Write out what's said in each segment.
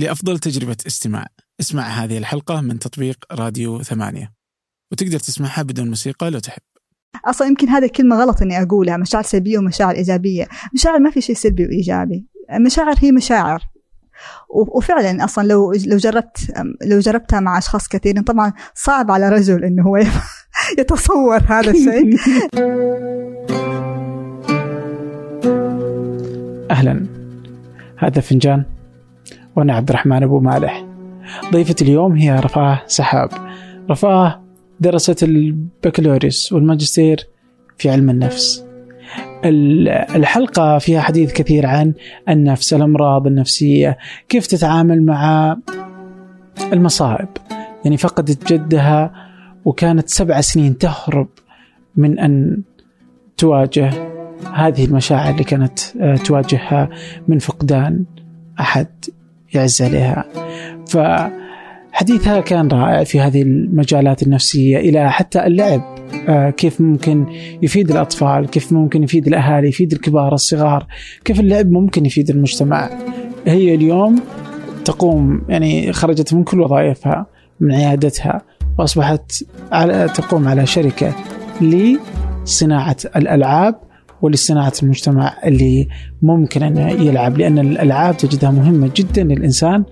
لأفضل تجربة استماع. اسمع هذه الحلقة من تطبيق راديو ثمانية. وتقدر تسمعها بدون موسيقى لو تحب. أصلا يمكن هذه الكلمة غلط إني أقولها. مشاعر سلبية ومشاعر إيجابية. مشاعر ما في شيء سلبي وإيجابي. المشاعر هي مشاعر. وفعلا أصلا لو لو جربت لو جربتها مع أشخاص كثيرين طبعا صعب على رجل إنه هو يتصور هذا الشيء. أهلا. هذا فنجان. وأنا عبد الرحمن أبو مالح. ضيفتي اليوم هي رفاه سحاب. رفاه درست البكالوريوس والماجستير في علم النفس. ال- الحلقة فيها حديث كثير عن النفس الأمراض النفسية كيف تتعامل مع المصائب. يعني فقدت جدها وكانت سبع سنين تهرب من أن تواجه هذه المشاعر اللي كانت آه، تواجهها من فقدان أحد. يعز عليها. فحديثها كان رائع في هذه المجالات النفسية إلى حتى اللعب آه، كيف ممكن يفيد الأطفال كيف ممكن يفيد الأهالي يفيد الكبار الصغار كيف اللعب ممكن يفيد المجتمع. هي اليوم تقوم يعني خرجت من كل وظائفها من عيادتها وأصبحت على تقوم على شركة لصناعة الألعاب ولصناعة المجتمع اللي ممكن أن يلعب لأن الألعاب تجدها مهمة جدا للإنسان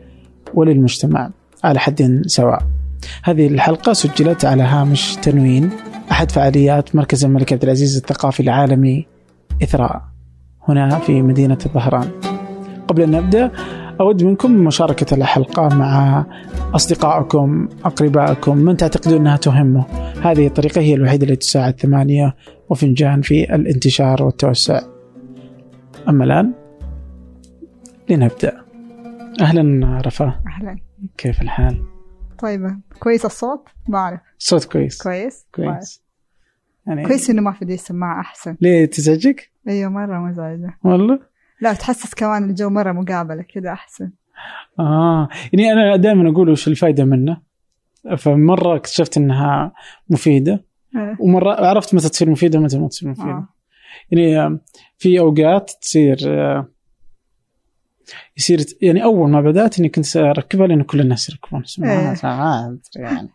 وللمجتمع على حد سواء. هذه الحلقة سجلت على هامش تنوين أحد فعاليات مركز الملك عبد العزيز الثقافي العالمي إثراء هنا في مدينة الظهران. قبل أن نبدأ أود منكم مشاركة الحلقة مع أصدقائكم أقربائكم من تعتقدون أنها تهمه؟ هذه الطريقة هي الوحيدة التي تساعد ثمانية وفنجان في الانتشار والتوسع. أما الآن لنبدأ. أهلا رفاه أهلا. كيف الحال؟ طيب كويس الصوت؟ ما أعرف. صوت كويس. كويس؟ كويس. يعني كويس إنه ما في دي السماعه أحسن. ليه تزعجك؟ أيوه مرة مزعجه والله؟ لا تحسس كمان الجو مرة مقابلة كذا أحسن. آه. يعني أنا دائما أقول وش الفائدة منه؟ فمرة اكتشفت أنها مفيدة. إيه. ومرة عرفت متى تصير مفيدة ومتى ما تصير مفيدة. آه. يعني آه، في أوقات تصير آه، يصير يعني أول ما بدأت إني كنت أركبها لأن كل الناس يركبون سماعات ما ادري يعني.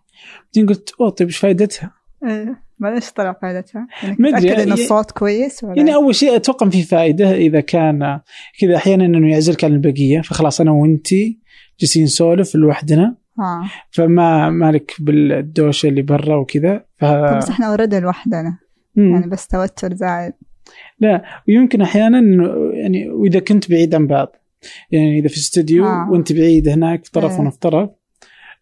بعدين قلت أوه طيب إيش فائدتها؟ إيه. ما إيش طلع فائدتها؟ يعني ما أدري، متأكد انه ي- الصوت كويس ولا؟ يعني أول شيء أتوقع في فائده إذا كان كذا أحيانا إنه يعزلك عن البقية. فخلاص أنا وانتي جالسين نسولف لوحدنا. آه. فما مالك بالدوشة اللي برا وكذا. ف بس إحنا اوريدي لوحدنا. يعني بس توتر زايد لا ويمكن أحيانا يعني واذا كنت بعيد عن بعض يعني إذا في استوديو آه. وأنت بعيد هناك في طرف إيه. وأنا في طرف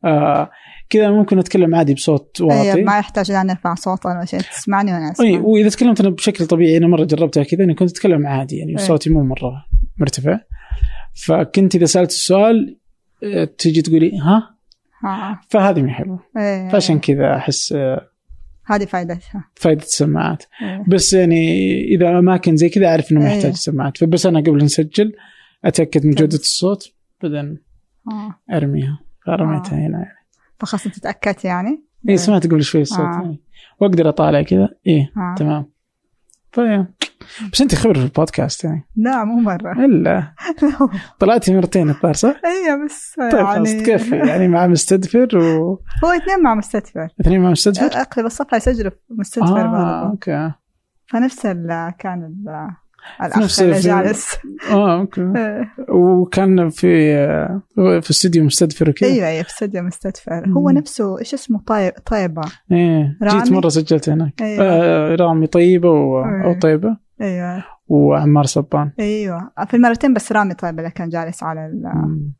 آه كذا ممكن أتكلم عادي بصوت واطي أيوه ما يحتاج لا نرفع صوت ولا شيء تسمعني وأنا أسمع اي وإذا تكلمت أنا بشكل طبيعي أنا مرة جربتها كذا إني كنت أتكلم عادي يعني إيه. صوتي مو مرة مرتفع فكنت إذا سألت السؤال آه، تجي تقولي ها آه. فهذه مي حلوة إيه. فعشان كذا أحس آه، هذه فائدتها فائده السماعات إيه. بس يعني إذا أماكن زي كذا أعرف إنه ما إيه. يحتاج سماعات فبس أنا قبل نسجل أتأكد من جودة الصوت بعدين آه. أرميها فرميتها آه. هنا يعني. فخلاص انت تاكدت يعني؟ اي سمعت قبل شوي الصوت آه. يعني. وأقدر أطالع كذا إيه آه. تمام فيا بس أنت خبره في البودكاست يعني. لا مو مرة. إلا. طلعتي مرتين الظاهر صح؟ أيوه بس طيب خلاص يعني تكفي يعني مع مستدفر واثنين هو اثنين مع مستدفر. مع مستدفر؟ اقلب الصفحه يسجلوا في مستدفر آه برضه أوكي. فنفس ال كان ال نفس الاخ اللي جالس. آه أوكي. إيه. وكان في في استوديو مستدفر وكذا؟ أيوه أيوه في استديو مستدفر. هو. نفسه إيش اسمه؟ طيب طيبة. إيه جيت؟ مرة سجلت هناك. أيوة. آه رامي طيبة و... أو طيبة. أيوه. وعمار صبان أيوه. في المرتين بس رامي طيب اللي كان جالس على.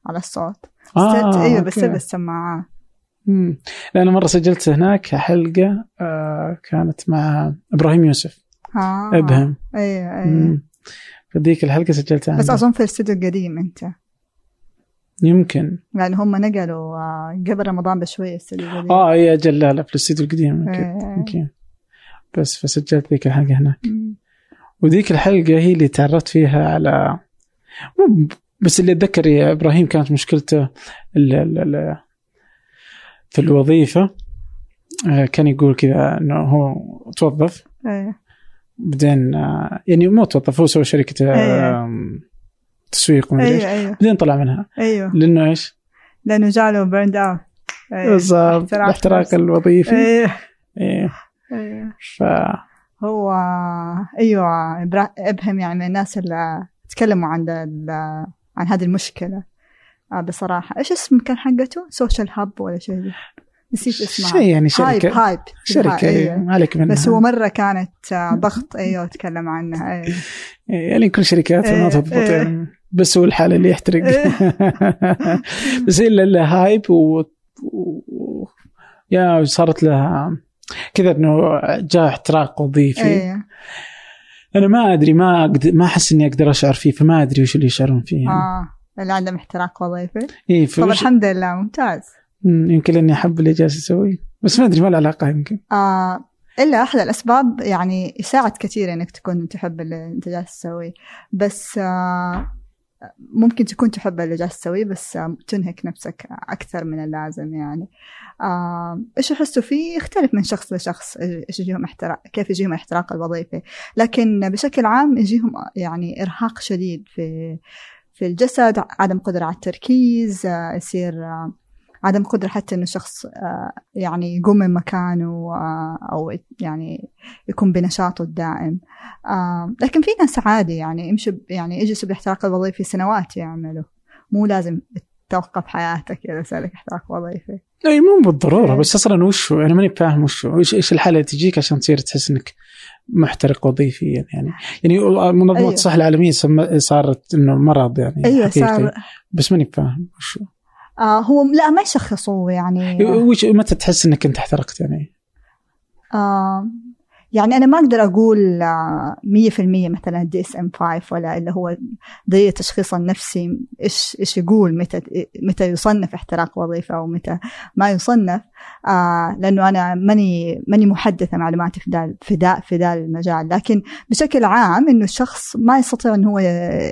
على الصوت. آه، أيوه بس. لا أنا مرة سجلت هناك حلقة آه كانت مع إبراهيم يوسف. آه. أبهم. أيوه أيوه. مم. فديك الحلقة سجلتها بس. أظن في الاستوديو القديم أنت. يمكن. يعني هم نقلوا آه، قبل رمضان بشوية الاستوديو القديم. آه اي أجل لا لا في الاستوديو القديم. أكيد إيه. يمكن بس فسجلت ذيك الحلقة هناك. مم. وذيك الحلقة هي اللي تعرفت فيها على بس اللي أتذكر يا إبراهيم كانت مشكلته ال ال ال في الوظيفة. آه، كان يقول كذا إنه هو توظف. إيه. بعدين آه، يعني مو توظف هو سوى شركة إيه. آم، تسويق ومدري إيش. أيوه أيوه. بعدين طلع منها. أيوه. لأنه إيش؟ لأنه جاله burned out بالضبط احتراق الاحتراق. الوظيفي. أيوه إيه. أيوه ف هو أيوه ابهم يعني من الناس اللي تكلموا عن ال- عن هذه المشكلة. آه بصراحة. إيش اسم كان حقته؟ سوشيال هاب ولا شيء نسيت اسمها شيء يعني هايب شركه هايب شركة إيه، أيوه. ما عليك منها. بس هو مرة كانت آه، ضغط أيوه تكلم عنها أيوه. إيه، يعني كل شركاتها ما إيه، تضبط إيه. يعني بس هو الحالة اللي يحترق. بس هي الا هايب و... و... يا صارت لها كذا إنه جاء احتراق وظيفي. أيوه أنا ما أدري ما أقدر ما أحس إني أقدر أشعر فيه فما أدري وش اللي يشعرون فيه يعني. آه. اللي عندهم احتراق وظيفي. إيه طب فوش... الحمد لله ممتاز. مم، يمكن لاني أحب اللي جالس اسويه بس ما أدري ما العلاقه يمكن. آه. إلا أحد الأسباب يعني يساعد كثير إنك تكون تحب اللي أنت جالس تسويه. بس آه ممكن تكون تحب اللي جالس تسويه بس تنهك نفسك أكثر من اللازم يعني. إيش يحسوا فيه؟ يختلف من شخص لشخص إيش يجيهم احتراق كيف يجيهم الاحتراق الوظيفي. لكن بشكل عام يجيهم يعني إرهاق شديد في في الجسد عدم قدرة على التركيز آه يصير آه عدم قدرة حتى إنه شخص آه يعني يقوم من مكانه آه أو يعني يكون بنشاطه الدائم آه لكن في ناس عادي يعني يمشوا ب- يعني يجلسوا بالاحتراق الوظيفي سنوات يعملوا مو لازم توقف حياتك إذا صار لك احتراق وظيفي اي مو بالضرورة إيه. بس أصلا وش؟ أنا ماني فاهم وش إيش إيش الحالة اللي تجيك عشان تصير تحس إنك محترق وظيفيا يعني يعني منظمة أيوه. الصحة العالمية صارت إنه مرض يعني أيوة حقيقي. صار بس ماني فاهم وش آه هو لا ما يشخصوه يعني. وش متى تحس إنك أنت احترقت يعني؟ آه يعني أنا ما أقدر أقول آه، مية في المية مثلا دي اس ام 5 ولا اللي هو ضي التشخيص النفسي إيش إيش يقول متى متى يصنف احتراق وظيفة أو متى ما يصنف. آه لأنه أنا ماني ماني محدثة معلوماتي في ذا في ذا في ذا المجال. لكن بشكل عام إنه الشخص ما يستطيع إنه هو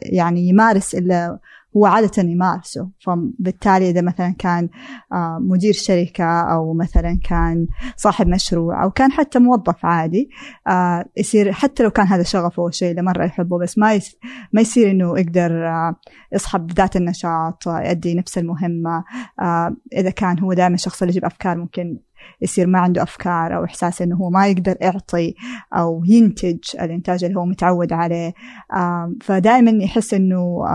يعني يمارس إلا هو عادة يمارسه. فبالتالي إذا مثلا كان آه، مدير شركة أو مثلا كان صاحب مشروع أو كان حتى موظف عادي آه، يصير حتى لو كان هذا شغفه والشيء اللي مرة يحبه بس ما ما يصير إنه يقدر آه، يصحى بذات النشاط يؤدي نفس المهمة إذا كان هو دائما الشخص اللي يجيب أفكار ممكن يصير ما عنده أفكار أو إحساس إنه هو ما يقدر يعطي أو ينتج الإنتاج اللي هو متعود عليه فدائما يحس إنه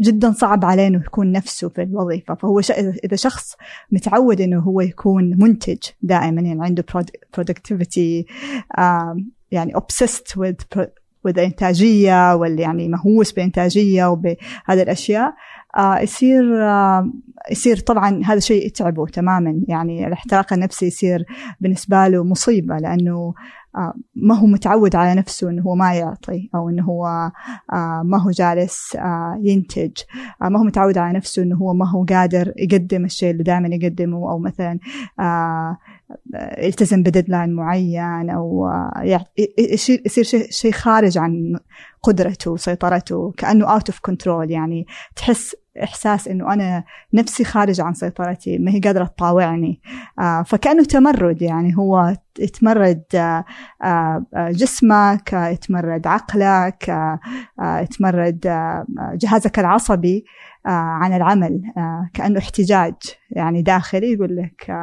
جدا صعب عليه إنه يكون نفسه في الوظيفة. فهو إذا شخص متعود إنه هو يكون منتج دائما يعني عنده آم، يعني obsessed with with الإنتاجية واللي يعني مهووس بالإنتاجية وبهذه الأشياء آه يصير يصير طبعا هذا شيء يتعبه تماما. يعني الاحتراق النفسي يصير بالنسبة له مصيبة لأنه آه ما هو متعود على نفسه إنه هو ما يعطي أو إنه هو آه ما هو جالس آه ينتج. آه ما هو متعود على نفسه إنه هو ما هو قادر يقدم الشيء اللي دائما يقدمه أو مثلا يلتزم بديدلاين معين أو يصير شيء خارج عن قدرته وسيطرته كأنه out of control يعني. تحس إحساس إنه أنا نفسي خارج عن سيطرتي ما هي قادرة تطاوعني. آه فكأنه تمرد يعني هو يتمرد آه آه جسمك يتمرد عقلك يتمرد جهازك العصبي عن العمل كأنه احتجاج يعني داخلي يقول لك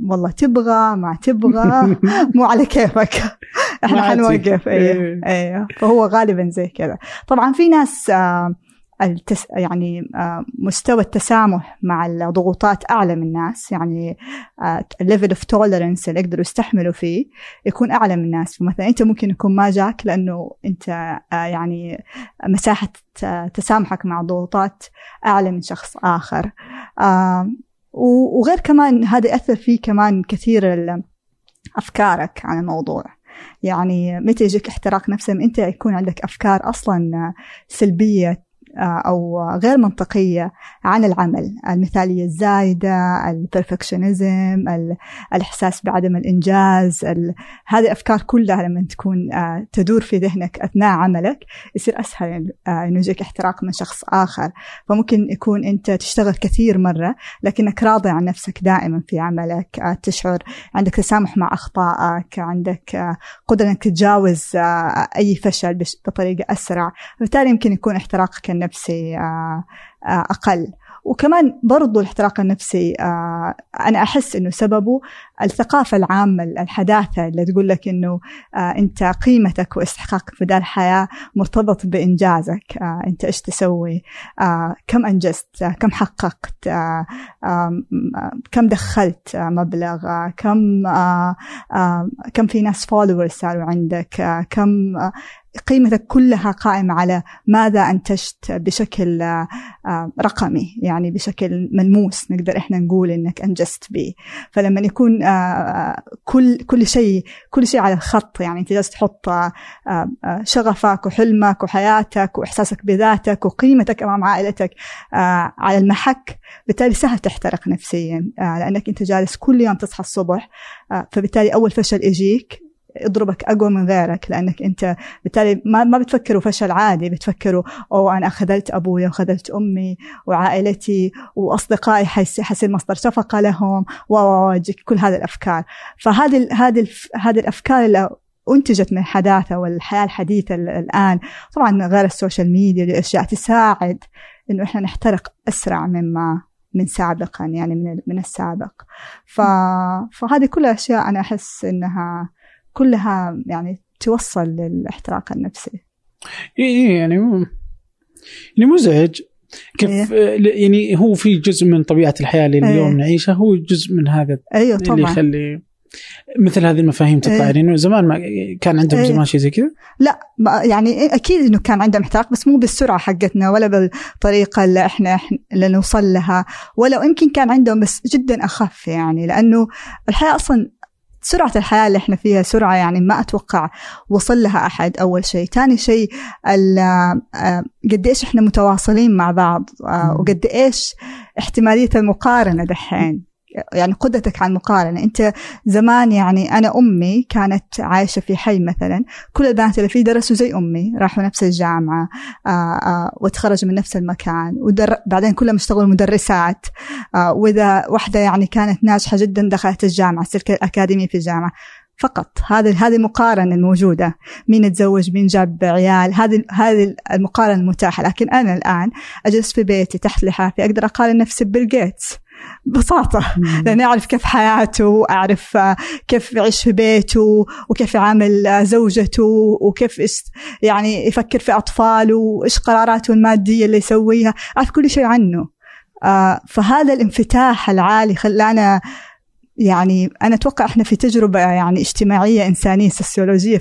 والله تبغى ما تبغى مو على كيفك. إحنا حنوقف. أيوه أيوه فهو غالبا زي كذا. طبعا في ناس التس يعني آه مستوى التسامح مع الضغوطات أعلى من الناس يعني ال level of tolerance اللي يقدروا يستحملوا فيه يكون أعلى من الناس. فمثلا أنت ممكن يكون ما جاك لأنه أنت آه يعني مساحة تسامحك مع الضغوطات أعلى من شخص آخر. آه وغير كمان هذا يأثر فيه كمان كثير أفكارك عن الموضوع. يعني متى يجيك احتراق نفسي انت يكون عندك أفكار أصلا سلبية أو غير منطقية عن العمل. المثالية الزايدة البرفكشنزم الإحساس بعدم الإنجاز هذه الأفكار كلها لما تكون آه، تدور في ذهنك أثناء عملك يصير أسهل آه، إنه يجيك احتراق من شخص آخر. فممكن يكون أنت تشتغل كثير مرة لكنك راضي عن نفسك دائما في عملك. تشعر عندك تسامح مع أخطائك عندك قدرة أنك تتجاوز أي فشل بطريقة أسرع. فبالتالي يمكن يكون احتراقك النفسي آه، آه، أقل. وكمان برضو الاحتراق النفسي آه أنا أحس أنه سببه الثقافة العامة الحداثة اللي تقول لك أنه أنت قيمتك واستحقاقك في الحياة مرتبط بإنجازك. أنت إيش تسوي؟ كم أنجزت؟ كم حققت؟ كم دخلت مبلغ؟ كم كم في ناس فولورز صاروا عندك؟ كم قيمتك كلها قائمة على ماذا أنتجت بشكل آه، رقمي يعني بشكل ملموس نقدر إحنا نقول إنك أنجزت به. فلما يكون آه، كل كل شيء كل شيء على الخط يعني أنت جالس تحط آه، شغفك وحلمك وحياتك وإحساسك بذاتك وقيمتك أمام عائلتك على المحك بالتالي سهل تحترق نفسيا لأنك أنت جالس كل يوم تصحى الصبح فبالتالي أول فشل يجيك يضربك اقوى من غيرك لأنك أنت بالتالي ما ما بتفكروا فشل عادي بتفكروا أو أنا خذلت أبوي وخذلت أمي وعائلتي وأصدقائي حيصير مصدر شفقة لهم. وتجيك كل هذه الأفكار. فهذه هذه هذه الأفكار اللي أنتجت من الحداثة والحياة الحديثة الآن. طبعا غير ال social media الأشياء تساعد إنه إحنا نحترق أسرع مما من سابقا يعني من من السابق. ف... فهذه كلها أشياء أنا أحس إنها كلها يعني توصل للاحتراق النفسي إي يعني يعني مزعج كيف إيه؟ يعني هو في جزء من طبيعة الحياة اللي اليوم إيه؟ نعيشها هو جزء من هذا أيوه طبعا اللي يخلي مثل هذه المفاهيم تطلع إيه؟ يعني زمان ما كان عندهم إيه؟ زمان شيء زي كذا؟ لا يعني أكيد إنه كان عندهم احتراق بس مو بالسرعة حقتنا ولا بالطريقة اللي إحنا اللي نوصل لها ولا يمكن كان عندهم بس جدا أخف يعني لأنه الحياة أصلا سرعة الحياة اللي إحنا فيها سرعة يعني ما أتوقع وصل لها أحد أول شيء. ثاني شيء آه، قد إيش إحنا متواصلين مع بعض آه، وقد إيش احتمالية المقارنة دحين. يعني قدرتك على المقارنة. أنت زمان يعني أنا أمي كانت عايشة في حي مثلا كل البنات اللي فيه درسوا زي أمي راحوا نفس الجامعة آه، آه، وتخرجوا من نفس المكان ودر بعدين كلهم اشتغلوا مدرسات آه، وإذا واحدة يعني كانت ناجحة جدا دخلت الجامعة سلك الأكاديمي في الجامعة. فقط هذه هذه المقارنه الموجوده مين تزوج مين جاب عيال هذه هذه المقارنة المتاحه لكن أنا الآن أجلس في بيتي تحت لحافي أقدر أقارن نفسي ببيل جيتس. ببساطة. لأني أعرف كيف حياته أعرف كيف يعيش في بيته وكيف يعامل زوجته وكيف يعني يفكر في أطفاله وإيش قراراته المادية اللي يسويها. أعرف كل شيء عنه. آه، فهذا الانفتاح العالي خلانا يعني أنا أتوقع إحنا في تجربة يعني اجتماعية إنسانية سوسيولوجية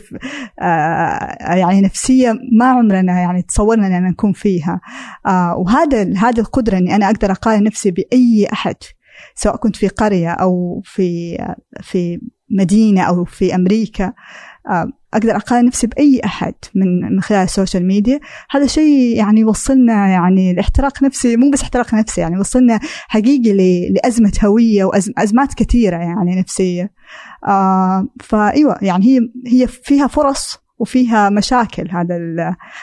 آه يعني نفسية ما عمرنا يعني تصورنا اننا نكون فيها. آه وهذا هذه القدرة إني أنا أقدر أقارن نفسي بأي أحد سواء كنت في قرية أو في في مدينة أو في أمريكا. آه أقدر أقارن نفسي بأي أحد من من خلال ال social media هذا شيء يعني يوصلنا يعني لاحتراق نفسي مو بس احتراق نفسي يعني يوصلنا حقيقي لأزمة هوية وازمات كثيرة يعني نفسية آه فإيوه يعني هي هي فيها فرص وفيها مشاكل هذا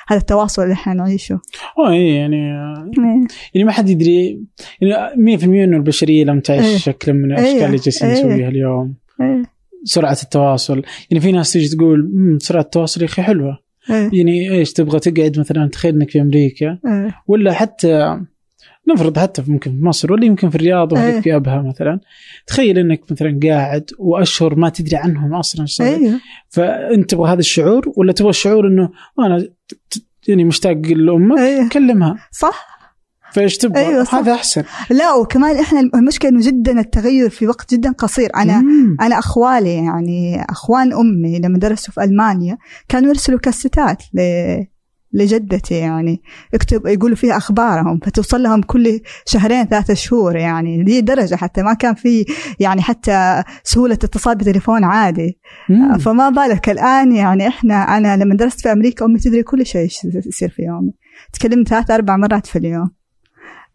هذا التواصل اللي إحنا نعيشه. آه يعني إيه. يعني ما حد يدري يعني 100% إنه البشرية لم تعيش إيه. شكل من الأشكال إيه. اللي جالسين إيه. نسويها اليوم. إيه. سرعة التواصل يعني في ناس تيجي تقول سرعة التواصل يا أخي حلوة أيه. يعني إيش تبغى تقعد مثلا تخيل إنك في أمريكا أيه. ولا حتى نفرض حتى ممكن في مصر ولا يمكن في الرياض ولا أيه. في أبها مثلا تخيل إنك مثلا قاعد وأشهر ما تدري عنهم أصلا أيه. فأنت تبغى هذا الشعور ولا تبغى الشعور إنه أنا يعني مشتاق لأمك أيه. كلمها صح فايش تبغى؟ أيوة هذا أحسن. لا وكمان إحنا المشكلة إنه جدا التغير في وقت جدا قصير. أنا مم. أنا أخوالي يعني أخوان أمي لما درسوا في ألمانيا كانوا يرسلوا كاسيتات ل لجدتي يعني يكتب يقولوا فيها أخبارهم فتوصل لهم كل شهرين ثلاثة شهور يعني. دي درجة حتى ما كان في يعني حتى سهولة اتصال بتليفون عادي. فما بالك الآن يعني إحنا أنا لما درست في أمريكا أمي تدري كل شيء يصير في يومي. تكلمني ثلاث أربع مرات في اليوم.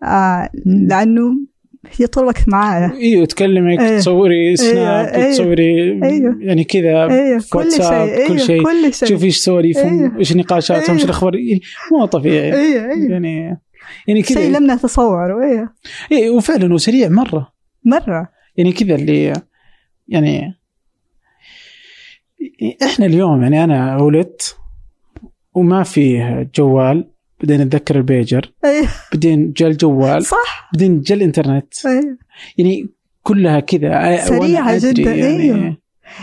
آه لأنه هي طول الوقت معايا إيوه تكلمك إيه. تصوري سناب أيوة. تصوري أيوه. يعني كذا أيوه في كل شيء كل أيوه. شيء. كل شيء تشوفي إيش سواليفهم أيوه. إيش نقاشاتهم إيش أيوه. الأخبار مو طبيعي أيوه أيوه يعني يعني شيء كذا لم نتصوره أيوه إيه وفعلا وسريع مرة مرة يعني كذا اللي يعني إحنا اليوم يعني أنا ولدت وما فيه جوال بعدين أتذكر البيجر. أيوه. بعدين جاء الجوال صح. بعدين جاء الانترنت أيوه. يعني كلها كذا. أدري جداً، يعني. أيوه.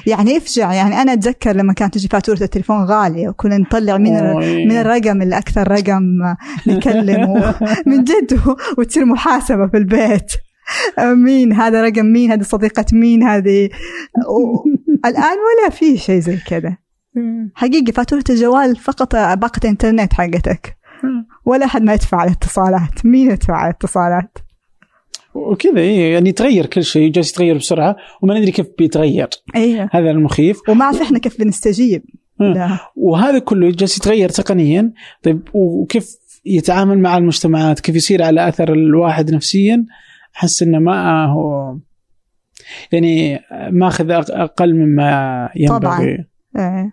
يعني يفجع. يعني أنا أتذكر لما كانت تجي فاتورة التليفون غالية وكنا نطلع من أوي. من الرقم الأكثر رقم نكلمه. من جد. وتصير محاسبة في البيت. مين هذا رقم؟ مين هذه صديقة؟ مين هذه؟ الآن ولا في شيء زي كذا. حقيقي فاتورة الجوال فقط باقة الإنترنت حقتك. ولا أحد ما يدفع على الاتصالات مين يدفع على الاتصالات وكذا إيه يعني يتغير كل شيء جالس يتغير بسرعة وما ندري كيف بيتغير أيوه هذا المخيف. وما أعرف إحنا كيف بنستجيب. وهذا كله جالس يتغير تقنيا. طيب وكيف يتعامل مع المجتمعات؟ كيف يصير على أثر الواحد نفسيا؟ أحس إنه ما هو يعني ماخذ أقل مما ينبغي. طبعاً.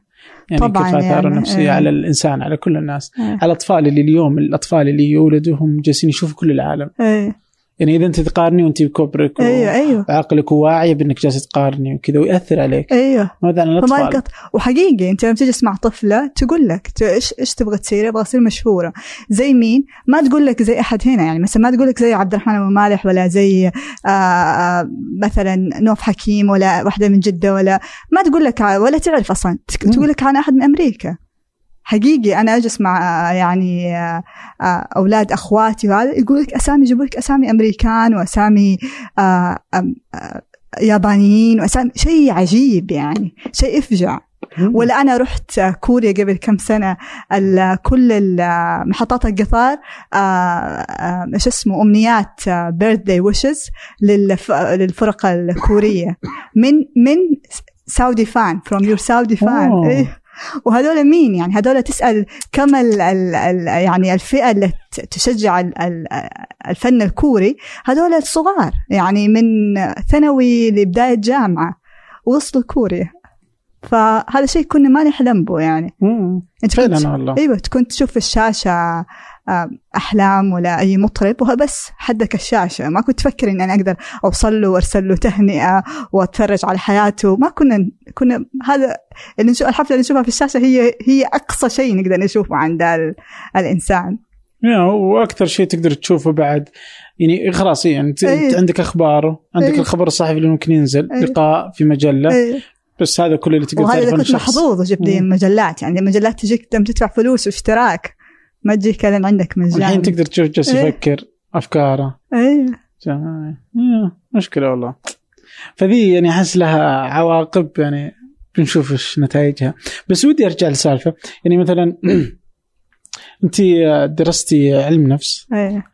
إيه. يعني طبعاً كيف اثاره يعني، النفسية إيه. على الإنسان على كل الناس إيه. على الأطفال اللي اليوم الأطفال اللي يولدوا هم جالسين يشوفوا كل العالم إيه يعني إذا أنت تقارني وأنت بكبرك أيوه أيوه. وعقلك وواعيه بأنك جالس تقارني وكذا ويأثر عليك. أيوه. ماذا عن الأطفال. وحقيقي أنت لما تجي تسمع طفلة تقول لك إيش إيش تبغى تصير؟ أبغى أصير مشهورة. زي مين؟ ما تقول لك زي أحد هنا يعني مثلا ما تقول لك زي عبد الرحمن أبو مالح ولا زي آه آه مثلا نوف حكيم ولا واحدة من جدة ولا ما تقول لك ولا تعرف أصلا. تقول لك عن أحد من أمريكا. حقيقي أنا أجلس مع يعني أولاد أخواتي وهذا يقول لك أسامي يجيبوا لك أسامي أمريكان وأسامي آه، آه، يابانيين وأسامي شيء عجيب يعني شيء يفجع. ولا أنا رحت كوريا قبل كم سنة كل محطات القطار آه، آه، إيش اسمه أمنيات birthday wishes للفرق الكورية. من من سعودي fan from your Saudi fan. وهذول مين يعني؟ هذول تسأل كم ال ال ال يعني الفئة اللي تشجع ال- ال- الفن الكوري؟ هذول الصغار يعني من ثانوي لبداية جامعة وصلوا كوريا فهذا شيء كنا ما نحلم به يعني. مم. أنت كنت فعلا والله. إيوه كنت تشوف في الشاشة أحلام ولا أي مطرب وهو بس حدك الشاشة ما كنت تفكر ان أنا أقدر أوصل له وأرسل له تهنئة وأتفرج على حياته ما كنا كنا هذا اللي نشوف الحفلة اللي نشوفها في الشاشة هي هي أقصى شيء نقدر نشوفه عند ال- الإنسان وأكثر شيء تقدر تشوفه بعد يعني خلاص يعني أنت أيه. عندك اخباره عندك أيه. الخبر الصحفي اللي ممكن ينزل أيه. لقاء في مجلة إيه. بس هذا كل اللي تقدر وهذا تعرفه عن كنت محظوظ مم. مجلات يعني المجلات تجيك تدفع فلوس واشتراك ما تجيك لين عندك مجان الحين تقدر تشوف جالس أيه. يفكر أفكاره. يا، مشكلة والله. فذي يعني أحس لها عواقب يعني بنشوف إيش نتائجها. بس ودي أرجع لسالفة. يعني مثلا انت درستي علم نفس. إيه.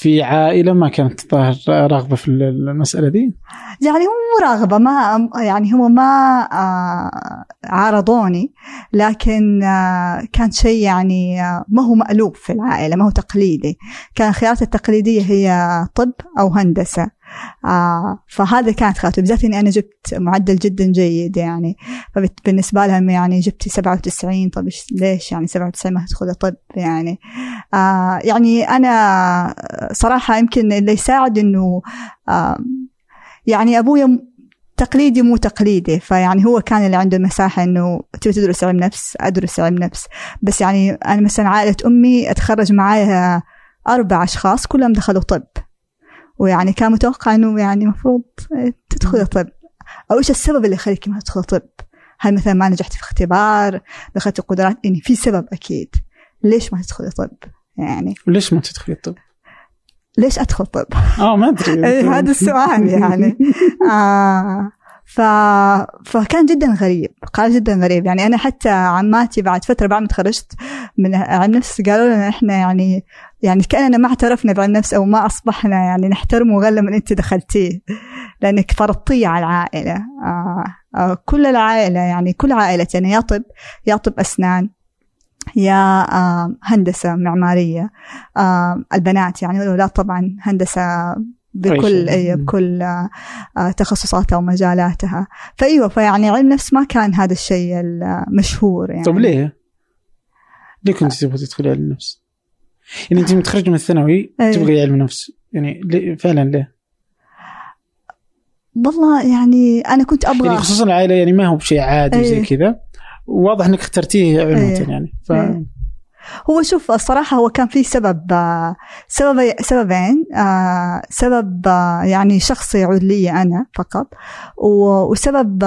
في عائلة ما كانت تظاهر راغبة في المسألة دي؟ يعني مو مراغبة ما يعني هم ما آه، عارضوني لكن آه، كان شيء يعني آه، ما هو مألوف في العائلة ما هو تقليدي. كان الخيارات التقليدية هي طب أو هندسة. آه فهذا كانت خياراتي بالذات إني أنا جبت معدل جدا جيد يعني. فبالنسبه لهم يعني جبت 97 طب ليش يعني 97 ما تدخل طب يعني؟ آه يعني أنا صراحة يمكن اللي يساعد إنه آه يعني ابويا تقليدي مو تقليدي. فيعني هو كان اللي عنده المساحه إنه تبي تدرس علم نفس أدرس علم نفس. بس يعني أنا مثلا عائلة أمي أتخرج معايا أربع أشخاص كلهم دخلوا طب. ويعني كان متوقع إنه يعني المفروض تدخلي طب أو إيش السبب اللي يخليك ما تدخل طب هل مثلا ما نجحت في اختبار دخلت القدرات؟ يعني في سبب أكيد. ليش ما تدخلي طب يعني وليش ما تدخلي الطب؟ ليش أدخل طب آه ما أدري. إيه، هذا السؤال يعني. آه ف... فكان جدا غريب قال جدا غريب. يعني أنا حتى عماتي بعد فترة بعد ما تخرجت من علم نفس قالوا لنا إحنا يعني يعني كأننا ما اعترفنا بعلم نفس أو ما أصبحنا يعني نحترمه غير لما أنت دخلتيه لأنك فرضتيه على العائلة آه آه كل العائلة يعني كل عائلتنا يا طب يا طب أسنان يا آه، هندسة معمارية آه، البنات يعني والأولاد طبعا هندسة بكل أي مم. بكل تخصصاتها ومجالاتها فأيوة فيعني علم نفس ما كان هذا الشيء المشهور يعني طب ليه؟ ليه كنت تبغى تدخلي علم النفس؟ يعني انت متخرجه من الثانوي. تبغي علم نفس يعني ليه فعلا ليه؟ والله يعني أنا كنت أبغى يعني خصوصا العائلة يعني ما هو بشيء عادي أي. زي كذا واضح إنك اخترتيه عنوة أي. يعني ف أي. هو شوف الصراحة هو كان في سبب آه، سبب سببين آه، سبب آه، يعني شخصي يعود لي أنا فقط وسبب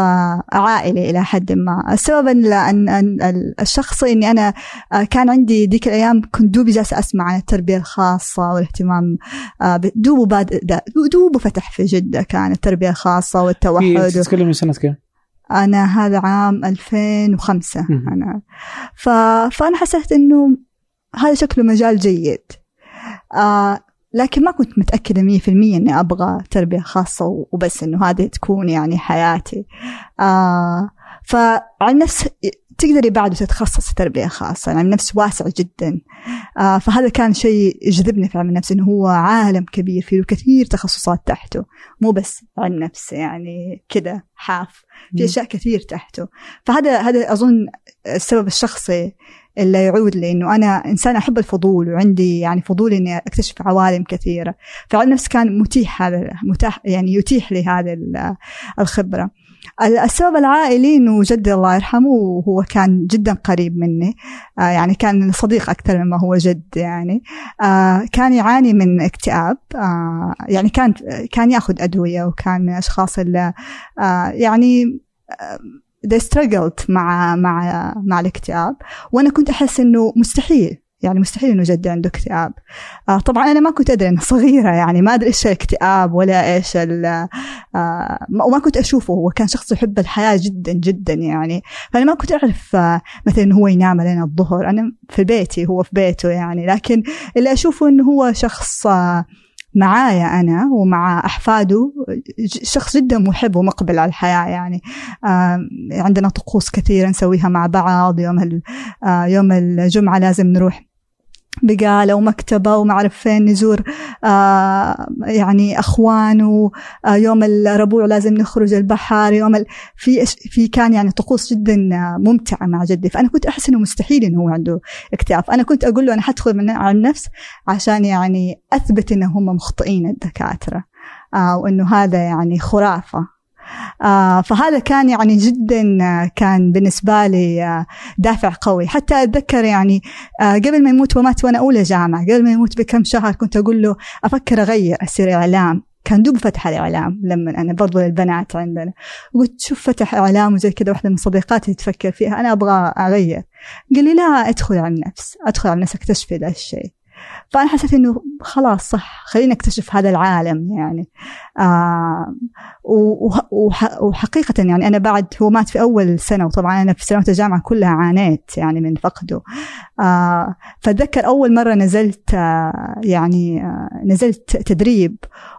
عائلي إلى حد ما السبب أن أن- أن الشخصي أني أنا كان عندي ديك الأيام كنت دوبي جالسة أسمع عن التربية الخاصة والاهتمام دوبه بادئ دوبه فتح في جدة كان التربية الخاصة والتوحد تتكلم من سنة كم؟ أنا هذا عام 2005 مهم. أنا. ف... فأنا حسيت إنه هذا شكله مجال جيد. آه لكن ما كنت متأكدة مية في المية إني أبغى تربية خاصة وبس إنه هذه تكون يعني حياتي. آه فعن نفس تقدري بعده تتخصص تربية خاصة يعني نفس واسع جدا. آه فهذا كان شيء يجذبني في علم النفس إنه هو عالم كبير فيه كثير تخصصات تحته. مو بس علم نفس يعني كذا حاف. في مم. أشياء كثير تحته. فهذا هذا أظن السبب الشخصي اللي يعود لي إنه أنا انسان أحب الفضول وعندي يعني فضول إني أكتشف عوالم كثيرة. فعلم نفس كان متيح هذا متاح يعني يتيح لي هذه ال- الخبرة. السبب العائلي إنه جدي الله يرحمه هو كان جدا قريب مني. آه يعني كان صديق أكثر مما هو جد يعني. آه كان يعاني من اكتئاب. آه يعني كان كان يأخذ أدوية وكان من الاشخاص اللي يعني they struggled مع مع مع الاكتئاب. وأنا كنت أحس إنه مستحيل يعني مستحيل إنه جدي عنده اكتئاب. آه طبعا أنا ما كنت أدري إنه صغيرة يعني ما أدري إيش الاكتئاب ولا إيش آه ما- وما كنت أشوفه. هو كان شخص يحب الحياة جدا جدا يعني. فأنا ما كنت أعرف آه مثلا هو ينام لنا الظهر. أنا في بيتي هو في بيته يعني. لكن اللي أشوفه إنه هو شخص آه معايا أنا ومع أحفاده شخص جدا محب ومقبل على الحياة يعني. آه عندنا طقوس كثيرة نسويها مع بعض. يوم آه يوم الجمعة لازم نروح بقالة ومكتبة وما أعرف فين نزور آه يعني أخوان ويوم الربوع لازم نخرج البحر يوم ال... في في كان يعني طقوس جدا آه، ممتعة مع جدي. فأنا كنت أحس إنه مستحيل إنه هو عنده اكتئاب. أنا كنت أقول له أنا حدخل من عن النفس عشان يعني أثبت إن هم مخطئين الدكاترة آه وإنه هذا يعني خرافة. آه فهذا كان يعني جدا آه، كان بالنسبة لي آه دافع قوي. حتى أتذكر يعني آه قبل ما يموت ومات وأنا أولى جامعة قبل ما يموت بكم شهر كنت أقول له أفكر أغير أصير إعلام. كان دوب فتح الإعلام لما أنا برضو البنات عندنا. قلت شوف فتح إعلام وزي كذا واحدة من صديقاتي تفكر فيها أنا أبغى أغير. قال لي لا أدخل على النفس أدخل على النفس اكتشفي ذا الشيء. فأنا حسيت إنه خلاص صح خليني أكتشف هذا العالم يعني. آه وح- وح- وحقيقة يعني أنا بعد هو مات في أول سنة وطبعا أنا في سنوات الجامعة كلها عانيت يعني من فقده. آه فأتذكر أول مرة نزلت آه يعني آه نزلت تدريب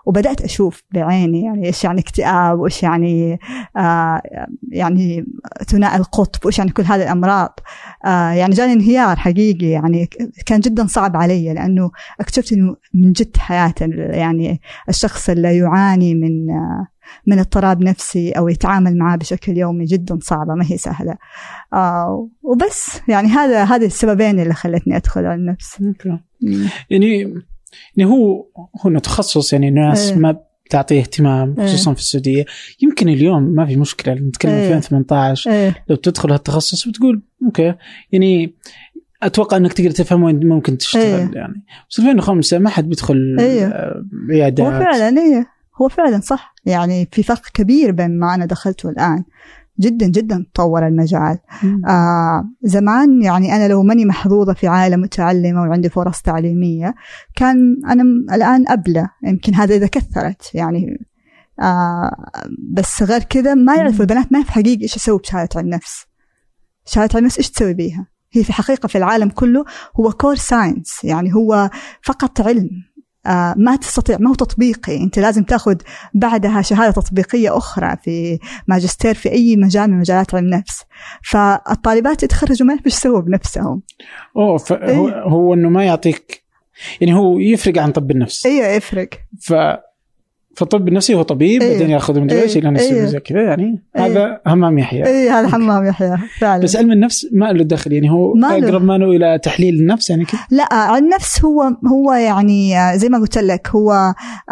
وبدأت أشوف بعيني يعني إيش يعني اكتئاب وإيش يعني آه يعني ثنائي القطب وإيش يعني كل هذه الأمراض. يعني جاني انهيار حقيقي يعني كان جدا صعب علي لأنه اكتشفت إنه من جد حياة يعني الشخص اللي يعاني من آه من اضطراب نفسي أو يتعامل معاه بشكل يومي جدا صعبة ما هي سهلة آه وبس يعني هذا هذه السببين اللي خلتني أدخل على النفس. يعني يعني هو هو تخصص يعني الناس إيه. ما تعطيه اهتمام إيه. خصوصا في السعودية. يمكن اليوم ما في مشكلة نتكلم إيه. 2018 إيه. لو تدخل هالتخصص بتقول أوكي. يعني أتوقع إنك تقدر تفهم وين ممكن تشتغل إيه. يعني. بس 2005 ما حد بيدخل إيه. عيادات. هو فعلا إيه. هو فعلا صح. يعني في فرق كبير بين ما أنا دخلته الآن. جدا جدا تطور المجال. مم. آه زمان يعني أنا لو ماني محظوظة في عائلة متعلمة وعندي فرص تعليمية كان أنا الآن أبلة يمكن هذا إذا كثرت يعني. آه بس غير كذا ما يعرفوا البنات ما في حقيقي إيش يسوي بشهادة علم النفس شهادة علم النفس إيش تسوي بيها؟ هي في حقيقة في العالم كله هو core science يعني هو فقط علم. ما تستطيع ما هو تطبيقي. انت لازم تاخذ بعدها شهادة تطبيقية أخرى في ماجستير في أي مجال من مجالات علم النفس فالطالبات يتخرجوا ما يعرفوا إيش يسووا بنفسهم. أوه إيه. هو إنه ما يعطيك يعني هو يفرق عن طب النفس. أيوه يفرق. ف فالطب النفسي هو طبيب إيه. بعدين ياخذ من إيش إيه. إلى إيه. نفسه زي كذا يعني إيه. هذا همام يحيى اي هذا حمام يحيى فعلا بس علم النفس ما له دخل يعني هو ما. أقرب ما له إلى تحليل النفس يعني كذا لا علم النفس هو هو يعني زي ما قلت لك هو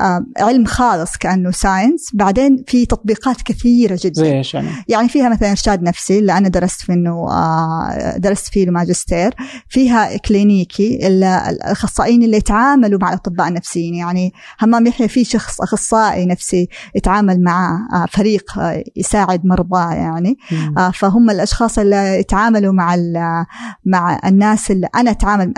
آه، علم خالص كأنه science بعدين في تطبيقات كثيرة جدا زي إيش يعني؟ يعني فيها مثلا إرشاد نفسي اللي أنا درست انه آه، درست فيه الماجستير فيها كلينيكي الأخصائيين اللي يتعاملوا مع الأطباء النفسيين يعني همام يحيى في شخص اخصائي نفسي يتعامل مع آه، فريق آه، يساعد مرضاه يعني. آه، فهم الأشخاص اللي يتعاملوا مع مع الناس اللي أنا أتعامل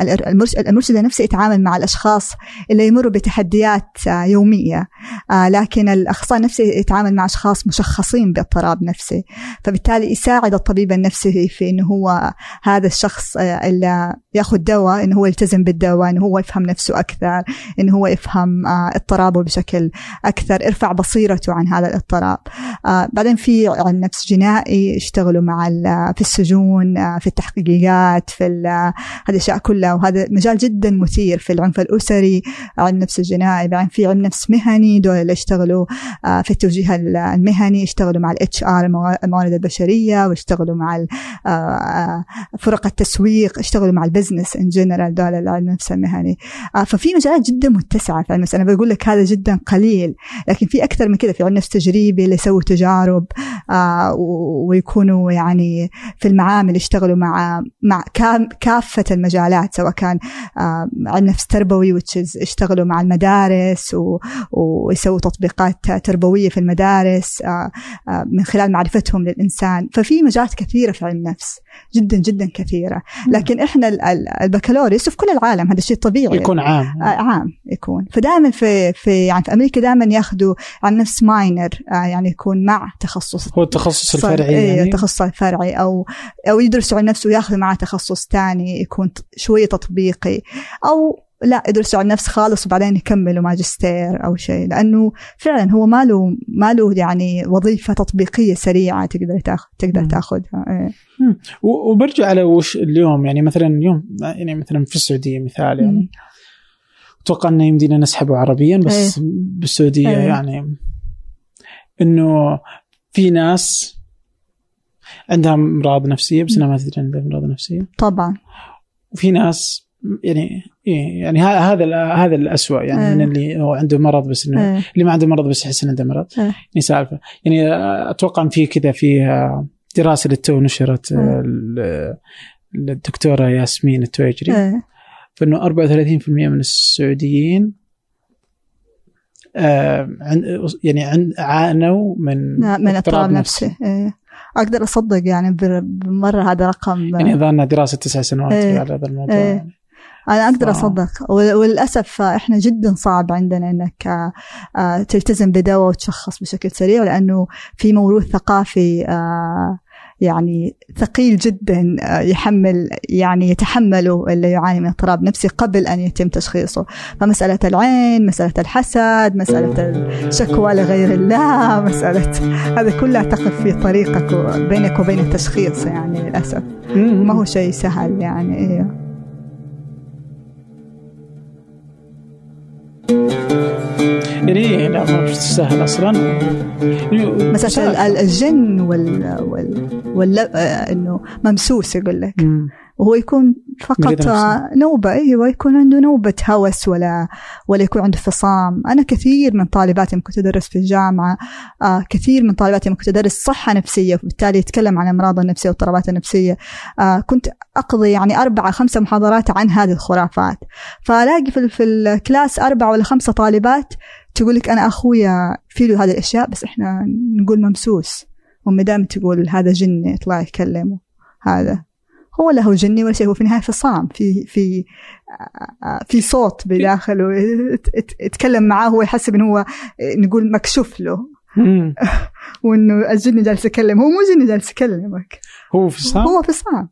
المرشد النفسي يتعامل مع الأشخاص اللي يمروا بتحديات يومية. لكن الأخصائي النفسي يتعامل مع أشخاص مشخصين باضطراب نفسي. فبالتالي يساعد الطبيب النفسي في إنه هو هذا الشخص اللي ياخذ دواء انه هو يلتزم بالدواء انه هو يفهم نفسه أكثر انه هو يفهم آه، اضطرابه بشكل أكثر ارفع بصيرته عن هذا الاضطراب. آه، بعدين في علم نفس جنائي يشتغلوا مع ال- في السجون آه، في التحقيقات في هذه الاشياء كلها. وهذا مجال جدا مثير في العنف الأسري علم نفس الجنائي. بعدين في علم نفس مهني دول اللي يشتغلوا آه، في التوجيه ال- المهني يشتغلوا مع ال HR الموارد البشرية ويشتغلوا مع آه، آه، فرق التسويق يشتغلوا مع ال business in general دول العلم نفس المهني ففي مجالات جدا متسعة. في علم النفس أنا بقول لك هذا جدا قليل. لكن في أكثر من كذا. في علم نفس تجريبي اللي يسووا تجارب آه، ويكونوا يعني في المعامل يشتغلوا مع مع كافة المجالات سواء كان آه، علم نفس تربوي يشتغلوا مع المدارس ويسووا تطبيقات تربوية في المدارس آه، من خلال معرفتهم للإنسان. ففي مجالات كثيرة في علم النفس جدا جدا كثيرة. لكن إحنا ال- ال- البكالوريوس في كل العالم هذا شيء طبيعي يكون عام. آه، عام يكون. فدائما في في يعني في أمريكا دائما ياخذوا عن نفس ماينر آه، يعني يكون مع تخصص. هو التخصص الفرعي إيه، يعني؟ التخصص الفرعي أو أو يدرسوا عن نفسه وياخذ معاه تخصص ثاني يكون شوية تطبيقي. أو لا يدرسوا عن نفس خالص وبعدين يكملوا ماجستير أو شيء لأنه فعلا هو ما له ما له يعني وظيفة تطبيقية سريعة تقدر تاخذ تقدر. تاخذها إيه. وبرجع على وش اليوم يعني مثلا اليوم يعني مثلا في السعودية مثال يعني. أتوقع إنه يمدينا نسحبه عربيا بس بالسعودية إيه. يعني إنه في ناس عندها أمراض نفسية بس انها ما تدري عندها امراض نفسيه طبعا وفي ناس يعني إيه يعني هذا هذا الأسوأ يعني إيه. من اللي هو عنده مرض بس إنه إيه. اللي ما عنده مرض بس يحس إنه عنده مرض إيه. يعني سالفة يعني أتوقع إن في كذا في آه، دراسة للتو نشرت آه، إيه. ال- الدكتورة ياسمين التويجري إيه. فإنه 34% من السعوديين آه، عن- يعني عن- عانوا من من اضطراب نفسي إيه. أقدر أصدق يعني بمرة هذا رقم يعني ظهرنا دراسة تسع سنوات. على هذا الموضوع. يعني. أنا أقدر ف- أصدق. وللأسف إحنا جدا صعب عندنا إنك آه، آه، تلتزم بدواء وتشخص بشكل سريع لأنه في موروث ثقافي آه، يعني ثقيل جدا يحمل يعني يتحمله اللي يعاني من اضطراب نفسي قبل أن يتم تشخيصه. فمسألة العين مسألة الحسد مسألة الشكوى لغير الله مسألة هذا كلها تقف في طريقك بينك وبين التشخيص يعني للأسف. ما هو شيء سهل يعني إيه. يعني لا ما تستاهل أصلا ال- الجن وال, وال, وال... آه، إنه ممسوس يقول لك مم. وهو يكون فقط نوبة أيوه يكون عنده نوبة هوس ولا ولا يكون عنده فصام. أنا كثير من طالباتي كنت أدرس في الجامعة آه كثير من طالباتي كنت أدرس صحة نفسية وبالتالي يتكلم عن امراض النفسية واضطرابات النفسية. آه كنت أقضي يعني اربعة خمسة محاضرات عن هذه الخرافات. فألاقي في, في الكلاس اربعة ولا خمسة طالبات تقول لك أنا أخويا في له هذه الأشياء بس إحنا نقول ممسوس. وامي دائما تقول هذا جني يطلع يكلمه. هذا. هو له جني ولا شيء هو في النهاية فصام في في في صوت بداخله يت- يت- يتكلم معاه هو يحسب انه هو نقول مكشوف له. وأنه الجن جالس يكلم هو مو جن جالس يكلمك هو في الصام هو فصام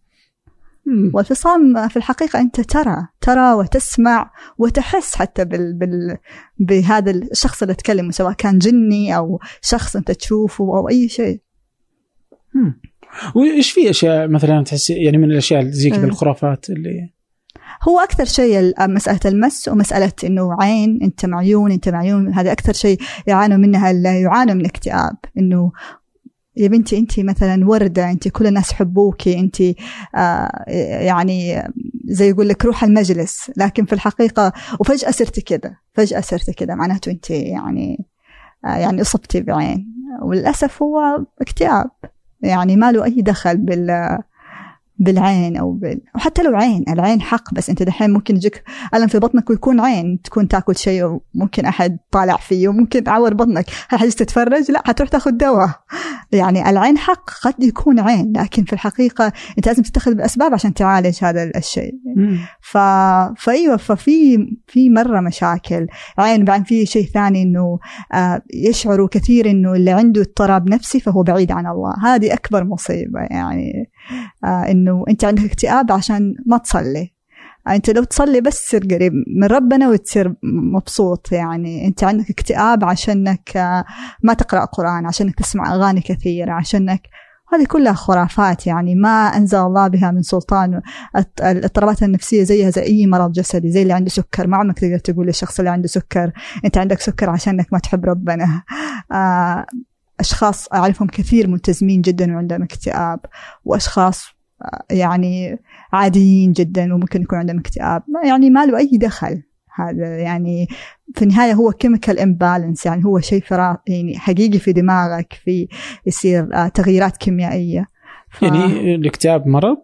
مم. والفصام في الحقيقة أنت ترى ترى وتسمع وتحس حتى بال بال بهذا الشخص اللي تكلمه سواء كان جني أو شخص أنت تشوفه أو أي شيء. وإيش في أشياء مثلا تحس يعني من الأشياء اللي زي كذا. الخرافات اللي هو أكثر شيء ال- مسألة المس ومسألة إنه عين أنت معيون أنت معيون هذا أكثر شيء يعانوا منها اللي يعانوا من اكتئاب إنه يا بنتي أنت مثلا وردة أنت كل الناس يحبوكي أنت آه يعني زي يقول لك روح المجلس. لكن في الحقيقة وفجأة صرت كذا فجأة صرت كذا. معناته أنت يعني آه يعني أصبتي بعين. وللأسف هو اكتئاب. يعني ما له أي دخل بال بالعين أو بال... وحتى لو عين العين حق بس أنت دحين ممكن يجيك الم في بطنك ويكون عين تكون تاكل شيء وممكن أحد طالع فيه وممكن تعور بطنك. هل حتجي تتفرج؟ لا حتروح تاخذ دواء. يعني العين حق قد يكون عين لكن في الحقيقة أنت لازم تتخذ بالاسباب عشان تعالج هذا الشيء. ف... فأيوة ففي في مرة مشاكل. عين بعدين في شيء ثاني إنه آه يشعروا كثير إنه اللي عنده اضطراب نفسي فهو بعيد عن الله. هذه أكبر مصيبة يعني آه إنه أنت عندك اكتئاب عشان ما تصلي. أنت لو تصلي بس تصير قريب من ربنا وتصير مبسوط. يعني أنت عندك اكتئاب عشانك آه ما تقرأ قرآن عشانك تسمع أغاني كثيرة عشانك هذه كلها خرافات. يعني ما أنزل الله بها من سلطان. الاضطرابات النفسية زيها زي أي مرض جسدي زي اللي عنده سكر. ما عمرك تقدر تقول للشخص اللي عنده سكر أنت عندك سكر عشانك ما تحب ربنا. آه، أشخاص أعرفهم كثير ملتزمين جدا وعندهم اكتئاب. وأشخاص يعني عاديين جدا وممكن يكون عندهم اكتئاب. يعني ما له أي دخل. هذا يعني في النهاية هو chemical imbalance يعني هو شيء يعني حقيقي في دماغك في يصير آه، تغييرات كيميائية. ف- يعني الاكتئاب مرض؟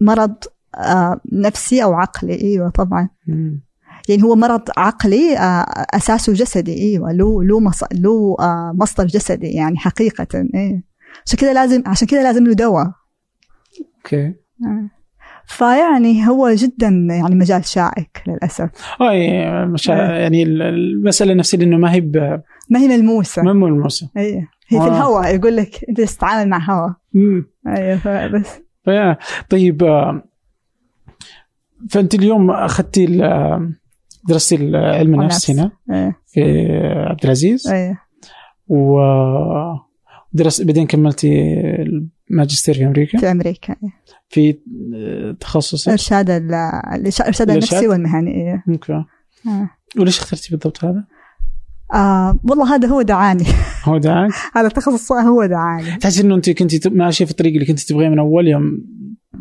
مرض آه، نفسي أو عقلي. إيوه طبعا. مم. يعني هو مرض عقلي آه، أساسه جسدي. إيوه له له. له آه، مصدر جسدي يعني حقيقه. إيه. عشان كذا لازم عشان كذا لازم له دواء. أوكي. آه. فيعني هو جدا يعني مجال شائك للأسف. يعني مش. يعني ال- المسألة النفسيه إنه ما هي ب- ما هي ملموسة. ما هو الموسم إيه هي في آه. الهواء يقول لك أنت تتعامل مع هواء. أيوه فبس طيب آه، فأنت اليوم أخذتي درستي علم النفس. هنا في عبد العزيز. إيه و درست بعدين كملتي الماجستير في أمريكا في أمريكا إيه. في آه، تخصص إرشاد ال- الارشاد النفسي؟ والمهني إيه. okay آه. وليش اخترتي بالضبط هذا؟ آه والله هذا هو دعاني هو دعاك؟ هذا التخصص هو دعاني تحس إنه أنت كنت ماشية في الطريق اللي كنت تبغيه من أول يوم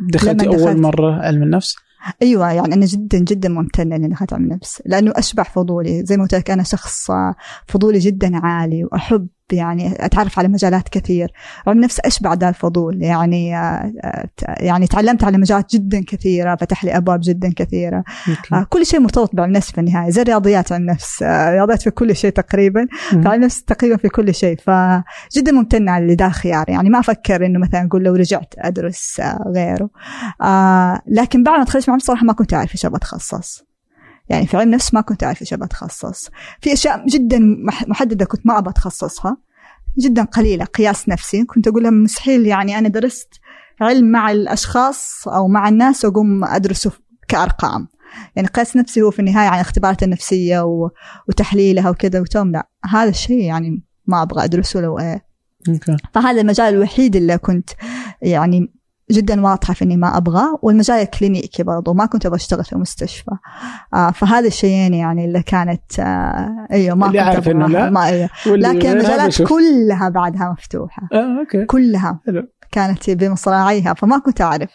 دخلتي لما أول دخلت. مرة علم النفس؟ أيوه يعني أنا جدا جدا ممتنة إني دخلت علم النفس لأنه أشبع فضولي زي ما قلت لك أنا شخص آه، فضولي جدا عالي وأحب يعني أتعرف على مجالات كثير. علم النفس اشبع ذا الفضول يعني آه، آه، يعني تعلمت على مجالات جدا كثيرة فتح لي أبواب جدا كثيرة. okay. آه، كل شيء مرتبط بعلم النفس في النهايه زي الرياضيات علم النفس. رياضيات في كل شيء تقريبا. فعلم النفس تقريبا في كل شيء. فجدا ممتنة على اللي ده خيار يعني ما أفكر إنه مثلا أقول لو رجعت أدرس آه، غيره. لكن بعد ما تخرجت من علم صراحة ما كنت أعرف إيش أبغى أتخصص. يعني في علم نفس ما كنت أعرف إيش أبغى أتخصص. في أشياء جدا مح- محددة كنت ما أبغى أتخصصها جدا قليلة قياس نفسي. كنت أقول لهم مستحيل يعني أنا درست علم مع الأشخاص أو مع الناس وأقوم أدرسه كأرقام. يعني قياس نفسي هو في النهاية عن الاختبارات النفسية و... وتحليلها وكذا وتوم. لا هذا الشيء يعني ما أبغى أدرسه لو إيه. أوكي. فهذا المجال الوحيد اللي كنت يعني جدا واضحة في إني ما أبغى والمجال الكلينيكي برضو ما كنت أبغى أشتغل في مستشفى آه فهذا الشيئين يعني اللي كانت آه إيوه ما اللي كنت عارف إنه. لا. ما واللي لكن المجالات. كلها بعدها مفتوحة آه أوكي كلها حلو. كانت بمصراعيها فما كنت أعرف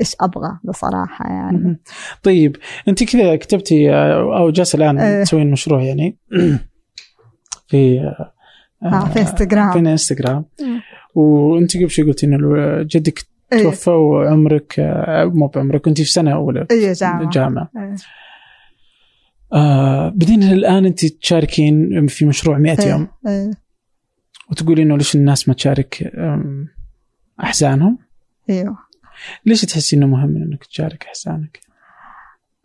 إيش أبغى بصراحة يعني. طيب أنت كذا كتبتي آه، أو جالسة الآن إيه. تسوين مشروع يعني في آه، آه في انستغرام في انستغرام مم. وأنت قبل شوي قلتي إنه جدك إيه. توفى وعمرك مو بعمرك كنت في سنة أولى أيوه جامعة جامعة إيه. آه بعدين الآن انت تشاركين في مشروع 100 إيه. يوم إيه. وتقولي إنه ليش الناس ما تشارك أحزانهم؟ إيوه ليش تحسي إنه مهم إنك تشارك أحزانك؟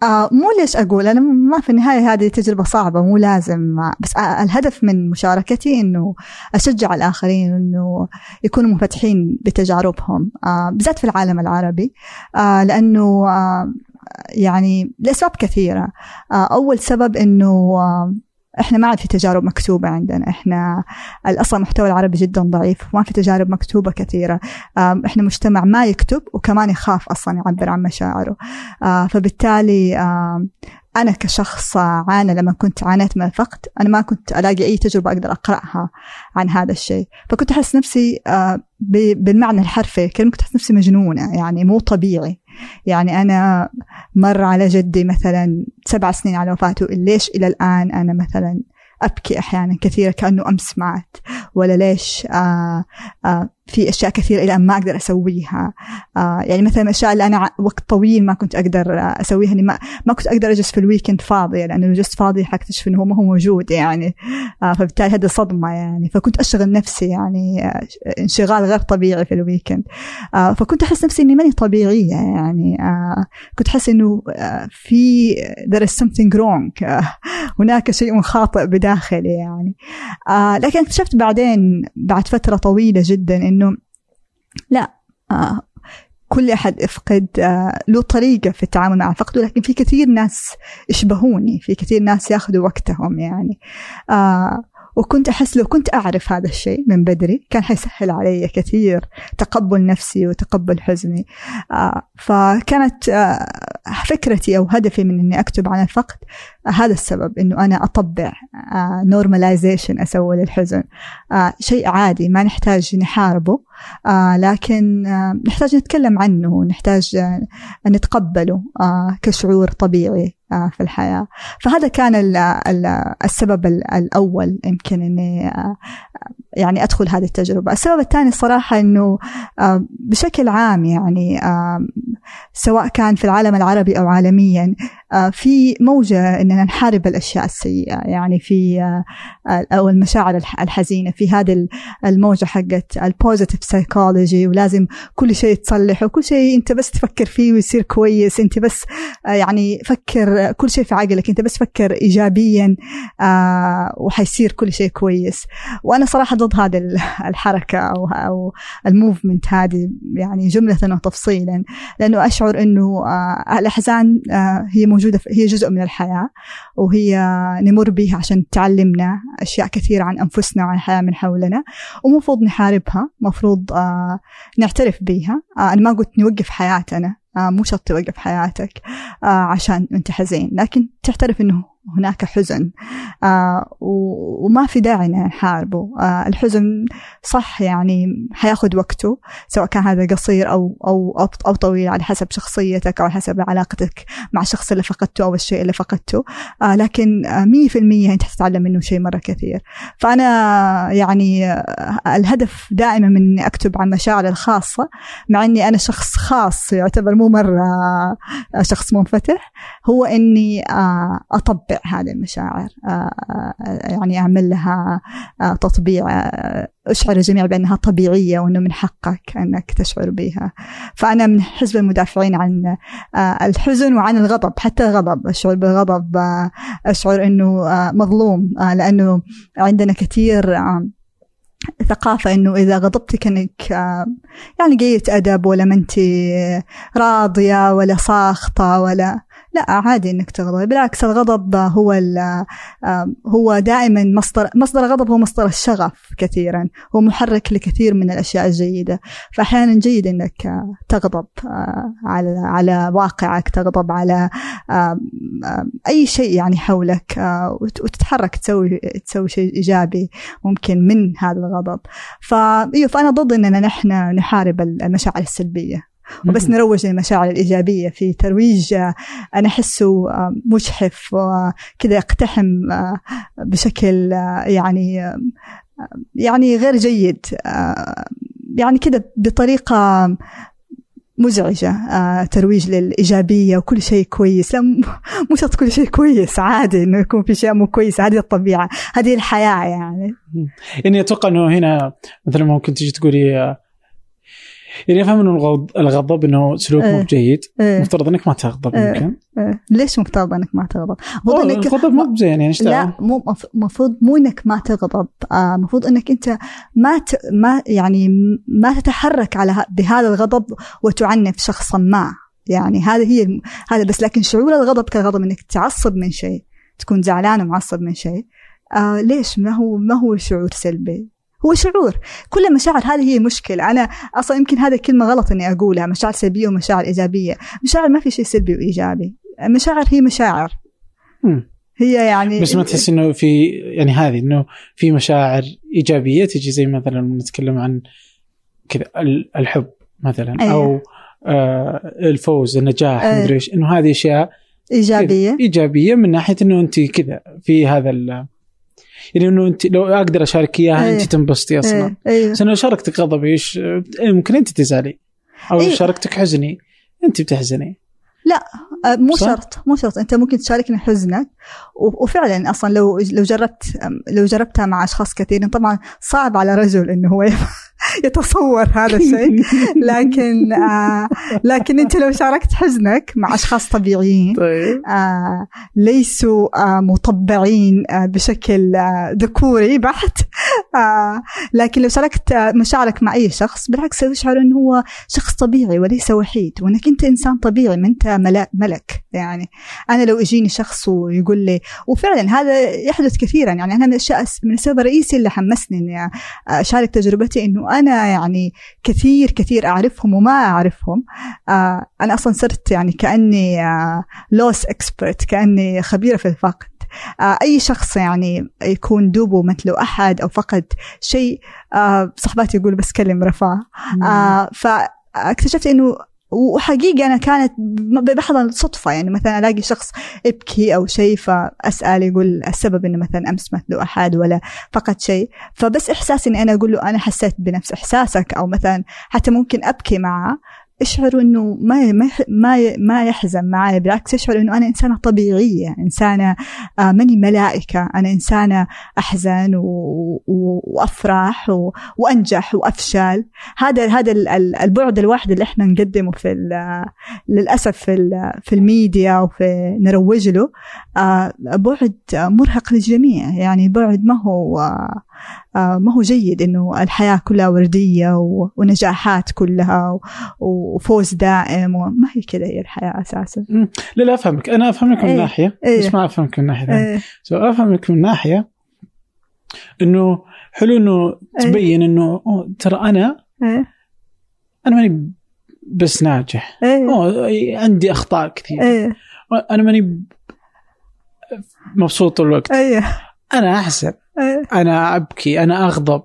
آه مو ليش أقول؟ أنا ما في النهاية هذه تجربة صعبة مو لازم بس آه الهدف من مشاركتي إنه أشجع الآخرين إنه يكونوا منفتحين بتجاربهم آه بالذات في العالم العربي آه لأنه آه يعني لأسباب كثيرة. آه أول سبب إنه آه إحنا ما عاد في تجارب مكتوبة عندنا. إحنا أصلا المحتوى العربي جدا ضعيف ما في تجارب مكتوبة كثيرة. إحنا مجتمع ما يكتب وكمان يخاف أصلا يعبر عن مشاعره. فبالتالي أنا كشخص عانى لما كنت عانيت من الفقد أنا ما كنت ألاقي أي تجربة أقدر أقرأها عن هذا الشيء. فكنت أحس نفسي بالمعنى الحرفي كنت أحس نفسي مجنونة يعني مو طبيعي. يعني أنا مر على جدي مثلا سبع سنين على وفاته ليش إلى الآن أنا مثلا أبكي أحيانا كثيرة كأنه أمس مات ولا ليش آه آه في أشياء كثيرة إلى ما أقدر أسويها. آه يعني مثلا الأشياء اللي أنا وقت طويل ما كنت أقدر أسويها يعني ما, ما كنت أقدر أجلس في الويكند فاضية لأنه لو جلست فاضيه حكتشف إنه هو ما هو موجود يعني. آه فبالتالي هذه صدمة يعني. فكنت أشغل نفسي يعني آه انشغال غير طبيعي في الويكند فكنت أحس نفسي إني ماني طبيعية يعني. كنت أحس إنه في there is something wrong. هناك شيء خاطئ بداخلي يعني. لكن اكتشفت بعدين بعد فترة طويلة جدا إنه لا آه كل أحد يفقد آه له طريقة في التعامل مع فقده لكن في كثير ناس يشبهوني في كثير ناس ياخذوا وقتهم يعني. آه وكنت أحس لو كنت أعرف هذا الشيء من بدري كان حيسهل علي كثير تقبل نفسي وتقبل حزني. آه فكانت آه فكرتي أو هدفي من أني أكتب عن الفقد آه هذا السبب أنه أنا أطبع نورماليزيشن أسوي للحزن. شيء عادي ما نحتاج نحاربه لكن نحتاج نتكلم عنه نحتاج نتقبله كشعور طبيعي. في الحياة. فهذا كان ال ال السبب الأول يمكن أني آه يعني أدخل هذه التجربة. السبب الثاني صراحة أنه آه بشكل عام يعني آه سواء كان في العالم العربي أو عالميا في موجة أننا نحارب الأشياء السيئة. يعني في أو المشاعر الحزينة. في هذه الموجة حقت ال positive psychology ولازم كل شيء تصلح وكل شيء أنت بس تفكر فيه ويصير كويس. أنت بس يعني فكر كل شيء في عقلك أنت بس فكر إيجابيا وحيصير كل شيء كويس. وأنا صراحة ضد هذه الحركة أو أو الموفمنت هذه يعني جملة وتفصيلا لأنه أشعر أنه الأحزان هي موجودة هي جزء من الحياة وهي نمر بها عشان تعلمنا أشياء كثيرة عن أنفسنا وعن الحياة من حولنا ومفروض نحاربها مفروض آه نعترف بها آه أنا ما قلت نوقف حياتنا. آه مو شرط توقف حياتك آه عشان أنت حزين. لكن تعترف أنه هناك حزن. آه وما في داعي نحاربه آه الحزن صح يعني حياخذ وقته سواء كان هذا قصير أو أو, أو طويل على حسب شخصيتك على حسب علاقتك مع الشخص اللي فقدته أو الشيء اللي فقدته. آه لكن مية في المية أنت تتعلم منه شيء مرة كثير. فأنا يعني الهدف دائما من إني أكتب عن مشاعري الخاصة مع إني أنا شخص خاص يعتبر مو مرة شخص منفتح هو إني أطبق هذه المشاعر يعني أعمل لها تطبيع أشعر الجميع بأنها طبيعية وأنه من حقك أنك تشعر بها. فأنا من حزب المدافعين عن الحزن وعن الغضب حتى الغضب أشعر بالغضب أشعر أنه مظلوم لأنه عندنا كثير ثقافة إنه إذا غضبتي كأنك يعني قية أدب ولا ما أنت راضية ولا ساخطة ولا لا عادي إنك تغضب. بالعكس الغضب هو هو دائما مصدر مصدر الغضب هو مصدر الشغف كثيرا. هو محرك لكثير من الأشياء الجيدة. فاحيانا جيد إنك تغضب على على واقعك تغضب على أي شيء يعني حولك وتتحرك تسوي تسوي شيء إيجابي ممكن من هذا الغضب. فايوه فأنا ضد إننا نحن نحارب المشاعر السلبية. وبس نروج للمشاعر الإيجابية في ترويج أنا أحسه مجحف وكذا يقتحم بشكل يعني يعني غير جيد يعني كذا بطريقة مزعجة آه، ترويج للإيجابية وكل شيء كويس. لا مو شرط كل شيء كويس عادي إنه يكون في شيء مو كويس هذه الطبيعة هذه الحياة يعني. يعني أتوقع إنه هنا مثل ما كنت تجي تقولي يعني أفهم إنه الغض- الغضب إنه سلوك مو إيه. بجيد إيه. مفترض إنك ما تغضب. يمكن إيه. ليش مفترض إنك ما تغضب؟ المفروض إنك الغضب مو بزين يعني إيش لا؟ مو مف- مفروض مو إنك ما تغضب آه، مفروض إنك أنت ما ت... ما يعني ما تتحرك على بهذا الغضب وتعنف شخصا ما يعني هذا هي الم- هذا بس لكن شعور الغضب كالغضب إنك تعصب من شيء تكون زعلان ومعصب من شيء آه ليش ما هو ما هو شعور سلبي هو شعور. كل المشاعر هذه هي مشكلة. أنا أصلا يمكن هذه كلمة غلط إني أقولها. مشاعر سلبية ومشاعر إيجابية. مشاعر ما في شيء سلبي وإيجابي. المشاعر هي مشاعر. هي يعني بس ما تحس إنه في يعني هذه إنه في مشاعر إيجابية تجي زي مثلا نتكلم عن كذا ال- الحب مثلا أيوة. أو آه الفوز النجاح أيوة. مدري إيش. إنه هذه أشياء كذا إيجابية ايجابيه من ناحية إنه انت كذا في هذا يعني إنه أنت لو أقدر اشارك إياها أيوة. انت تنبسطي أصلا إيه، أيوه بس انه شاركتك غضبي إيش؟ إيه، ممكن أنت تزعلي. أو أيوة. شاركتك حزني أنت بتحزني. آه، مو صح؟ شرط مو شرط. أنت ممكن تشاركني حزنك. وفعلا أصلا لو لو جربت لو جربتها مع أشخاص كثيرين طبعا صعب على رجل إنه هو يتصور هذا الشيء. لكن آه لكن انت لو شاركت حزنك مع أشخاص طبيعيين طيب. آه ليسوا آه مطبعين آه بشكل آه ذكوري بحت آه. لكن لو شاركت آه مشاعرك مع أي شخص بالعكس تشعر إنه هو شخص طبيعي وليس وحيد. وإنك أنت إنسان طبيعي ما أنت ملا- ملك. يعني أنا لو يجيني شخص ويقول لي وفعلا هذا يحدث كثيرا. يعني أنا من الأشياء من السبب الرئيسي اللي حمسني إني أشارك تجربتي إنه أنا يعني كثير كثير أعرفهم وما أعرفهم. آه. أنا أصلا صرت يعني كأني آه لوس اكسبرت كأني خبيرة في الفقد آه أي شخص يعني يكون دوبه مثله أحد أو فقد شيء آه صحباتي يقولوا بس كلم رفاه آه فاكتشفت إنه وحقيقة أنا كانت بحضن الصدفة يعني مثلا ألاقي شخص يبكي أو شيء فأسأل يقول السبب إنه مثلا أمس مثله أحد ولا فقد شيء. فبس إحساس إني أنا أقول له أنا حسيت بنفس إحساسك أو مثلا حتى ممكن أبكي معه. أشعر إنه ما ما ما يحزن معي بالعكس يشعر إنه أنا إنسانة طبيعية إنسانة آه ماني ملائكة أنا إنسانة أحزن. وأفرح. وأنجح وأفشل هذا هذا ال- ال- البعد الواحد اللي إحنا نقدمه في للأسف في في الميديا وفي نروج له آه بعد مرهق للجميع يعني بعد ما هو ما هو جيد إنه الحياة كلها وردية ونجاحات كلها وفوز دائم وما هي كذا هي الحياة أساسا. لا لا أفهمك. أنا أفهمك من إيه. ناحية. إيه. بس ما أفهمك من ناحية ثانية. إيه. so أفهمك من ناحية إنه حلو إنه. تبين إنه ترى أنا أنا ماني بس ناجح. أوه عندي أخطاء كثير. إيه. أنا ماني مبسوط الوقت. إيه. أنا احزن أنا أبكي أنا أغضب.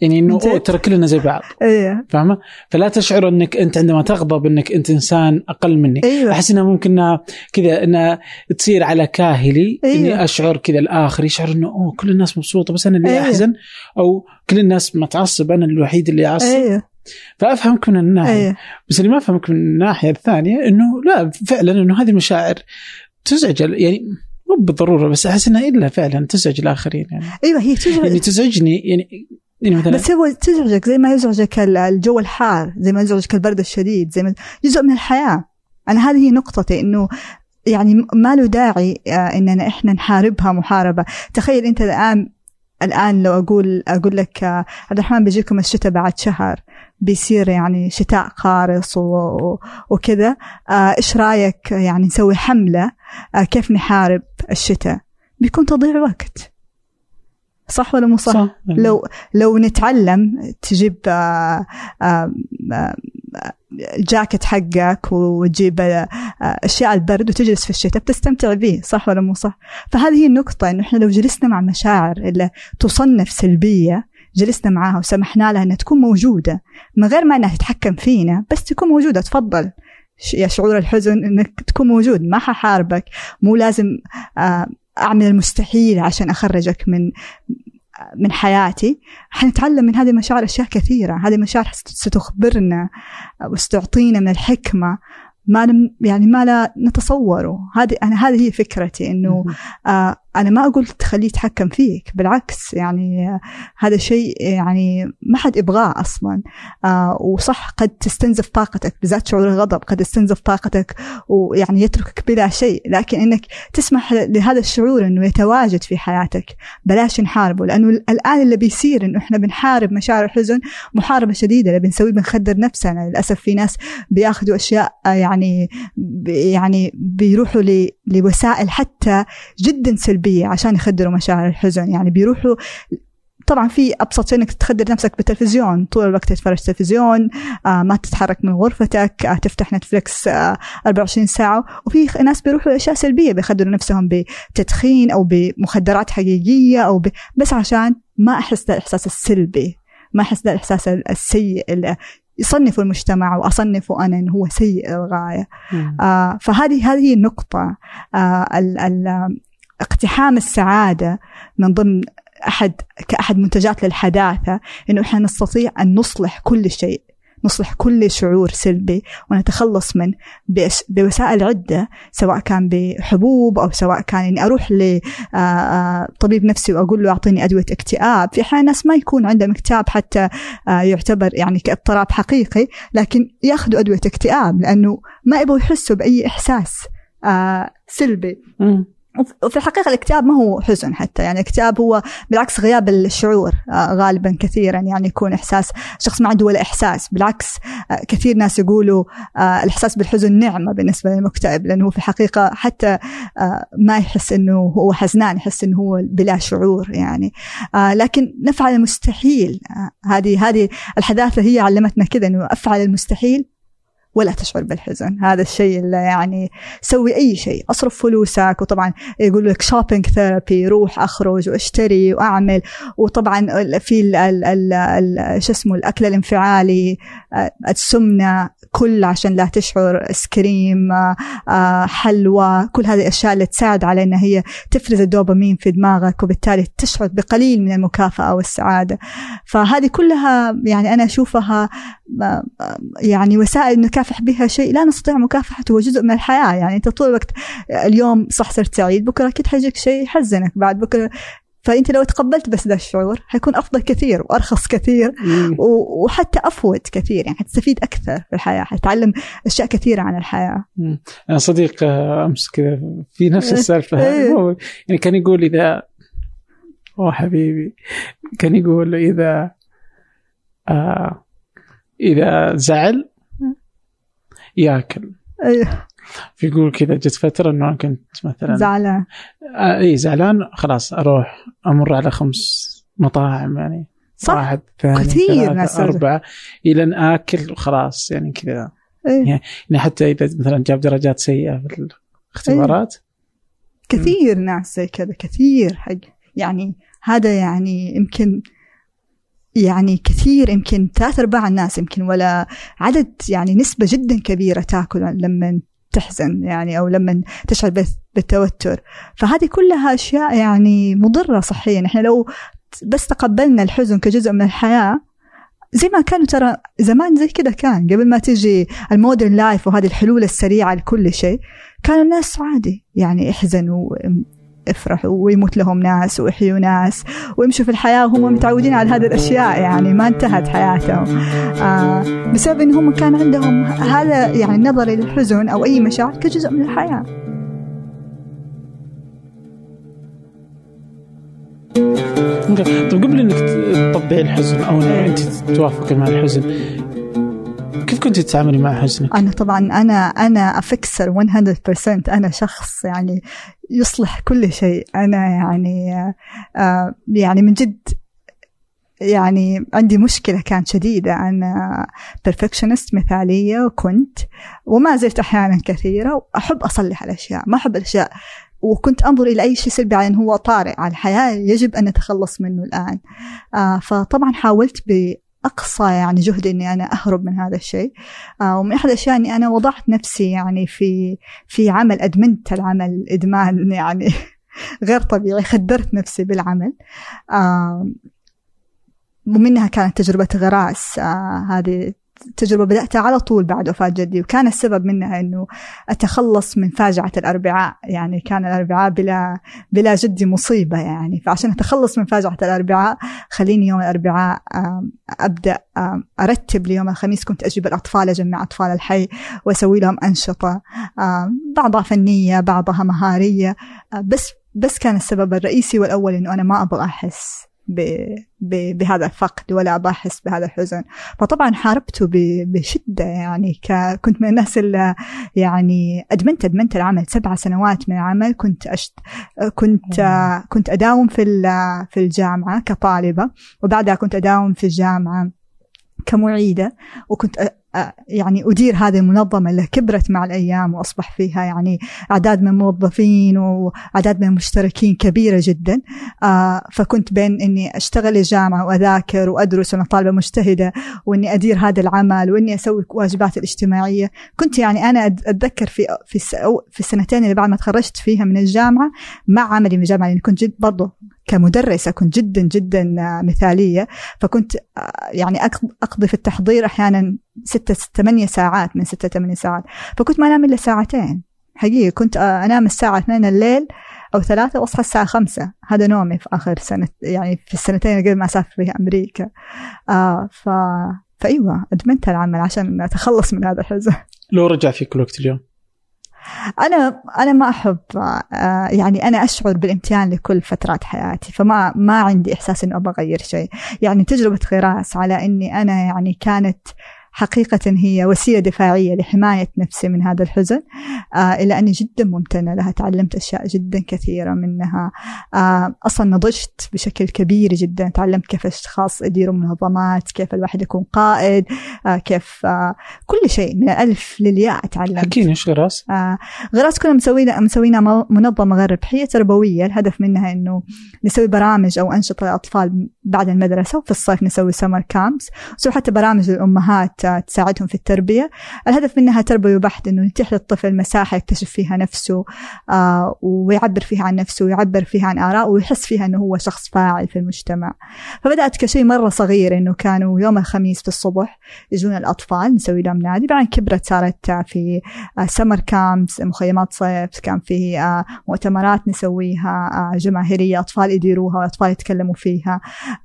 يعني إنه ترى كلنا زي بعض. إيه. فاهمة؟ فلا تشعر إنك أنت عندما تغضب إنك أنت إنسان أقل مني. أيوه. أحس انها ممكن انها كذا انها تصير على كاهلي أيوة. اني أشعر كذا الآخر يشعر إنه أوه كل الناس مبسوطة بس أنا اللي أيوة. أحزن أو كل الناس متعصب أنا الوحيد اللي أعصب. إيه فأفهمك من الناحية. إيه بس اللي ما أفهمك من الناحية الثانية إنه لا فعلا إنه هذه المشاعر تزعج يعني مو بالضرورة بس أحس إنها إلا فعلا تزعج الآخرين يعني. أيوه هي تزعج. يعني تزعجني يعني يعني مثلا بس هو تزعجك زي ما يزعجك ال- الجو الحار زي ما يزعجك البرد الشديد زي ما جزء من الحياة. أنا هذه هي نقطتي إنه يعني ما له داعي آه، إننا إحنا نحاربها محاربة. تخيل أنت الآن الآن لو أقول أقول لك آه، عبد الرحمن بيجيكم الشتاء بعد شهر بيصير يعني شتاء قارص وكذا آه، إيش رأيك يعني نسوي حملة آه، كيف نحارب الشتاء؟ بيكون تضييع وقت. صح ولا مو صح؟ صح. لو لو نتعلم تجيب آه، آه، آه، الجاكيت حقك وتجيب آه، أشياء البرد وتجلس في الشتاء بتستمتع به صح ولا مو صح؟ فهذه هي النقطة إنه إحنا لو جلسنا مع مشاعر اللي تصنف سلبية جلسنا معاها وسمحنا لها إنها تكون موجودة من غير ما إنها تتحكم فينا بس تكون موجودة. تفضل. يا شعور الحزن إنك تكون موجود ما ححاربك. مو لازم آه، أعمل المستحيل عشان أخرجك من من حياتي. حنتعلم من هذه المشاعر أشياء كثيرة. هذه المشاعر ست- ستخبرنا وستعطينا من الحكمة. ما يعني ما لا نتصوره. هذه أنا هذه هي فكرتي إنه آه أنا ما أقول تخليه يتحكم فيك بالعكس يعني هذا شيء يعني ما حد يبغاه أصلا. آه وصح قد تستنزف طاقتك بالذات شعور الغضب قد يستنزف طاقتك ويعني يتركك بلا شيء. لكن إنك تسمح لهذا الشعور إنه يتواجد في حياتك بلاش نحاربه. لأنه الآن اللي بيصير إنه إحنا بنحارب مشاعر الحزن محاربة شديدة اللي بنسويه بنخدر نفسنا. للأسف في ناس بياخذوا أشياء يعني يعني بيروحوا لوسائل حتى جدا سلبية. عشان يخدروا مشاعر الحزن. يعني بيروحوا طبعا في أبسط شيء إنك تخدر نفسك بالتلفزيون. طول الوقت تتفرج تلفزيون آه ما تتحرك من غرفتك آه تفتح نتفلكس آه 24 ساعة. وفي ناس بيروحوا لأشياء سلبية بيخدروا نفسهم بتدخين أو بمخدرات حقيقية أو ب... بس عشان ما أحس الإحساس السلبي ما أحس الإحساس السيء اللي يصنفوا المجتمع واصنفه أنا إنه هو سيء للغايه آه فهذه هذه النقطة. آه ال ال اقتحام السعادة من ضمن احد كأحد منتجات للحداثة إنه إحنا نستطيع أن نصلح كل شيء نصلح كل شعور سلبي ونتخلص منه بوسائل عدة سواء كان بحبوب أو سواء كان إني أروح لطبيب نفسي وأقول له أعطيني أدوية اكتئاب. في أحيان ناس ما يكون عندهم اكتئاب حتى يعتبر يعني كاضطراب حقيقي لكن يأخذوا أدوية اكتئاب لأنه ما يبغوا يحسوا بأي إحساس سلبي. وفي الحقيقة الاكتئاب ما هو حزن حتى يعني الاكتئاب هو بالعكس غياب الشعور آه، غالبا كثيرا يعني يكون إحساس شخص ما عنده ولا إحساس بالعكس آه، كثير ناس يقولوا آه، الإحساس بالحزن نعمة بالنسبة للمكتئب لأنه في الحقيقة حتى ما يحس أنه هو حزنان يحس أنه هو بلا شعور يعني. لكن نفعل المستحيل هذه هذه الحداثة هي علمتنا كذا أنه أفعل المستحيل ولا تشعر بالحزن. هذا الشيء اللي يعني سوي أي شيء. أصرف فلوسك وطبعا يقول لك shopping therapy روح أخرج واشتري وأعمل. وطبعا في ال ال ال شو اسمه الأكل الانفعالي آه، السمنة كل عشان لا تشعر سكريم آه، حلوى. كل هذه الأشياء اللي تساعد على أنها هي تفرز الدوبامين في دماغك وبالتالي تشعر بقليل من المكافأة والسعادة. فهذه كلها يعني أنا أشوفها يعني وسائل نكافح بها شيء لا نستطيع مكافحته هو جزء من الحياة. يعني أنت طول الوقت اليوم صح صرت سعيد بكرة أكيد حيجيك شيء يحزنك. بعد بكرة فأنت لو تقبلت بس ذا الشعور حيكون أفضل كثير وأرخص كثير وحتى افود كثير. يعني حتستفيد أكثر في الحياة حتتعلم أشياء كثيرة عن الحياة. أنا صديق آه، أمس كذا في نفس السالفة. إيه. يعني كان يقول إذا أوه حبيبي كان يقول إذا آه إذا زعل ياكل أيوه فيقول كذا جت فترة إنه كنت مثلا زعلان آه اي زعلان خلاص أروح أمر على خمس مطاعم يعني صح واحد ثاني كثير ناس أربعة إلى أن آكل وخلاص يعني كذا إيه؟ يعني حتى إذا مثلا جاب درجات سيئة في الاختبارات إيه؟ كثير. ناس زي كذا كثير حق يعني هذا يعني يمكن يعني كثير يمكن ثلاث أرباع الناس يمكن ولا عدد يعني نسبة جدا كبيرة تأكل لما تحزن يعني أو لما تشعر بالتوتر. فهذه كلها أشياء يعني مضرة صحيا. إحنا لو بس تقبلنا الحزن كجزء من الحياة زي ما كانوا ترى زمان زي كذا كان. قبل ما تجي المودرن لايف وهذه الحلول السريعة لكل شيء كانوا الناس عادي يعني احزنوا افرحوا ويموت لهم ناس ويحيوا ناس ويمشوا في الحياة. وهم متعودين على هذه الأشياء يعني ما انتهت حياتهم. آه بسبب أنهم كان عندهم هذا يعني النظر للحزن أو أي مشاعر كجزء من الحياة. طيب قبل إنك تطبعي الحزن أو انت توافقي مع الحزن كيف كنت تتعاملي مع حزنك؟ أنا طبعا أنا أنا أفكسر 100% أنا شخص يعني يصلح كل شيء. أنا يعني آه يعني من جد يعني عندي مشكلة كانت شديدة. أنا perfectionist مثالية وكنت وما زلت أحيانا كثيرة وأحب أصلح الأشياء. ما أحب الأشياء. وكنت أنظر إلى أي شيء سلبي على أنه هو طارئ على الحياة يجب أن نتخلص منه الآن. آه فطبعا حاولت أقصى يعني جهدي إني أنا أهرب من هذا الشيء. آه ومن أحد الأشياء إني أنا وضعت نفسي يعني في في عمل أدمنت العمل إدمان يعني غير طبيعي خدرت نفسي بالعمل. آه ومنها كانت تجربة غراس. آه هذه تجربة بدأتها على طول بعد وفاة جدي وكان السبب منها أنه أتخلص من فاجعة الأربعاء يعني كان الأربعاء بلا بلا جدي مصيبة يعني. فعشان أتخلص من فاجعة الأربعاء خليني يوم الأربعاء أبدأ أرتب ليوم الخميس. كنت أجيب الأطفال أجمع أطفال الحي وأسوي لهم أنشطة بعضها فنية بعضها مهارية. بس بس كان السبب الرئيسي والأول إنه أنا ما أبغى أحس. بهذا الفقد ولا أبا أحس بهذا الحزن. فطبعا حاربته بشدة يعني. كنت من الناس اللي يعني أدمنت أدمنت العمل. سبع سنوات من العمل كنت أشت كنت كنت أداوم في في الجامعة كطالبة. وبعدها كنت أداوم في الجامعة كمعيدة. وكنت يعني أدير هذه المنظمة اللي كبرت مع الأيام وأصبح فيها يعني أعداد من الموظفين وأعداد من المشتركين كبيرة جدا. آه فكنت بين أني أشتغل الجامعة وأذاكر وأدرس وأنا طالبة مجتهدة وأني أدير هذا العمل وأني أسوي واجبات الاجتماعية. كنت يعني أنا أتذكر في في في السنتين اللي بعد ما تخرجت فيها من الجامعة مع عملي من الجامعة يعني كنت جد برضه كمدرسة كنت جدا جدا مثالية. فكنت يعني أقضي في التحضير أحيانا ستة ثمانية ساعات من ستة ثمانية ساعات. فكنت ما أنام إلا ساعتين. حقيقي كنت أنام الساعة اثنين الليل أو ثلاثة وأصحى الساعة خمسة. هذا نومي في آخر سنة يعني في السنتين قبل ما أسافر فيها أمريكا. آه ف... فأيوة أدمنت العمل عشان أتخلص من هذا الحزن. لو رجع فيك الوقت اليوم؟ أنا أنا ما أحب يعني أنا أشعر بالامتنان لكل فترات حياتي. فما ما عندي إحساس إنه أبغى أغير شيء. يعني تجربة غراس على إني أنا يعني كانت حقيقة هي وسيلة دفاعية لحماية نفسي من هذا الحزن. آه إلا أني جدا ممتنة لها. تعلمت أشياء جدا كثيرة منها. آه أصلا نضجت بشكل كبير جدا. تعلمت كيف الأشخاص يديروا منظمات كيف الواحد يكون قائد آه كيف آه كل شيء من الألف للياء تعلمت. حكيني إيش غراس؟ آه غراس كنا مسوينا مسوينا منظمة غير ربحية تربوية. الهدف منها إنه نسوي برامج أو أنشطة للأطفال بعد المدرسة وفي الصيف نسوي سمر كامبس نسوي حتى برامج للأمهات تساعدهم في التربية. الهدف منها تربوي بحت أنه يتيح للطفل مساحة يكتشف فيها نفسه آه ويعبر فيها عن نفسه ويعبر فيها عن آراء ويحس فيها أنه هو شخص فاعل في المجتمع. فبدأت كشيء مرة صغير أنه كانوا يوم الخميس في الصبح يجونا الأطفال نسوي لهم نادي. بعدين كبرت صارت في سمر كامبس مخيمات صيف كان في آه مؤتمرات نسويها آه جماهيرية أطفال يديروها وأطفال يتكلموا فيها. آه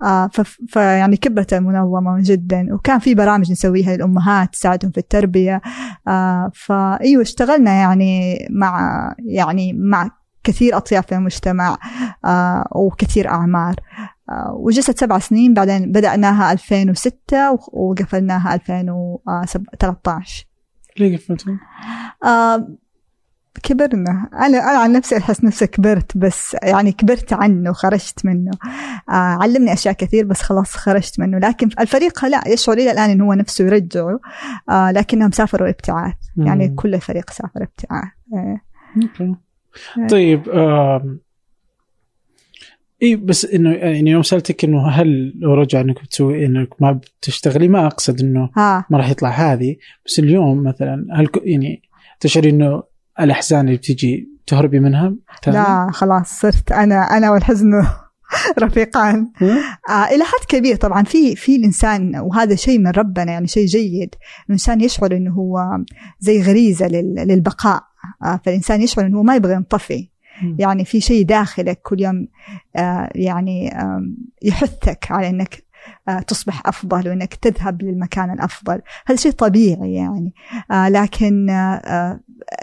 فيعني كبرت المنظمة جدا وكان في برامج نسويها للأمهات تساعدهم في التربية. آه فأيوة اشتغلنا يعني مع يعني مع كثير أطياف في المجتمع آه وكثير أعمار. آه وجلست سبع سنين بعدين بدأناها 2006 وقفلناها 2013 ليه قفلتوا؟ آه كبرنا. أنا أنا عن نفسي أحس نفسي كبرت بس يعني كبرت عنه خرجت منه. آه علمني أشياء كثير بس خلاص خرجت منه. لكن الفريق لا يشعر إلى الآن إنه هو نفسه يرجعه. آه لكنهم سافروا ابتعاث يعني كل الفريق سافر ابتعاث. أوكي. طيب آه اي بس إنه يعني يوم سألتك إنه هل لو رجع إنك بتسوي إنك ما بتشتغلي؟ ما أقصد إنه ها. ما راح يطلع هذه. بس اليوم مثلا هل يعني تشعري إنه الأحزان اللي بتجي تهربي منها؟ تاني؟ لا خلاص صرت أنا أنا والحزن رفيقان. آه إلى حد كبير طبعا في في الإنسان وهذا شيء من ربنا يعني شيء جيد. الإنسان يشعر إنه هو زي غريزة للبقاء. آه فالإنسان يشعر إنه هو ما يبغى ينطفي. يعني في شيء داخلك كل يوم آه يعني آه يحثك على إنك تصبح أفضل وأنك تذهب للمكان الأفضل. هذا شيء طبيعي يعني. لكن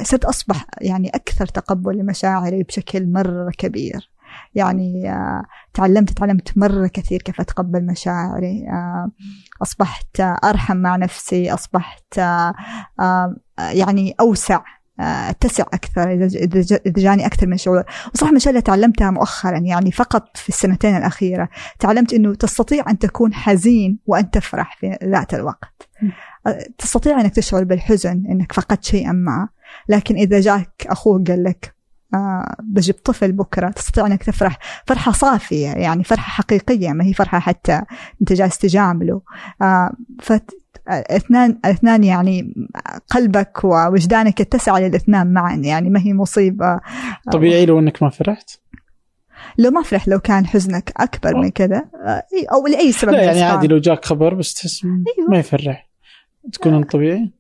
صرت أصبح يعني أكثر تقبل لمشاعري بشكل مرة كبير. يعني تعلمت تعلمت مرة كثير كيف أتقبل مشاعري. أصبحت أرحم مع نفسي. أصبحت يعني أوسع أتسع أكثر إذا جاني أكثر من شعور. وصراحة من الاشياء اللي تعلمتها مؤخرا يعني فقط في السنتين الأخيرة تعلمت إنه تستطيع أن تكون حزين وأن تفرح في ذات الوقت. تستطيع أنك تشعر بالحزن إنك فقدت شيئا ما. لكن إذا جاك أخوك قال لك آه بجيب طفل بكرة تستطيع إنك تفرح. فرحة صافية يعني فرحة حقيقية ما هي فرحة حتى أنت جالس تجامله. آه اثنان اثنان يعني قلبك ووجدانك يتسع للاثنان معا يعني ما هي مصيبة. طبيعي لو إنك ما فرحت؟ لو ما فرح لو كان حزنك أكبر من كذا أو لأي سبب لا يعني عادي لو جاك خبر بس تحس أيوة. ما يفرح. تكون طبيعي؟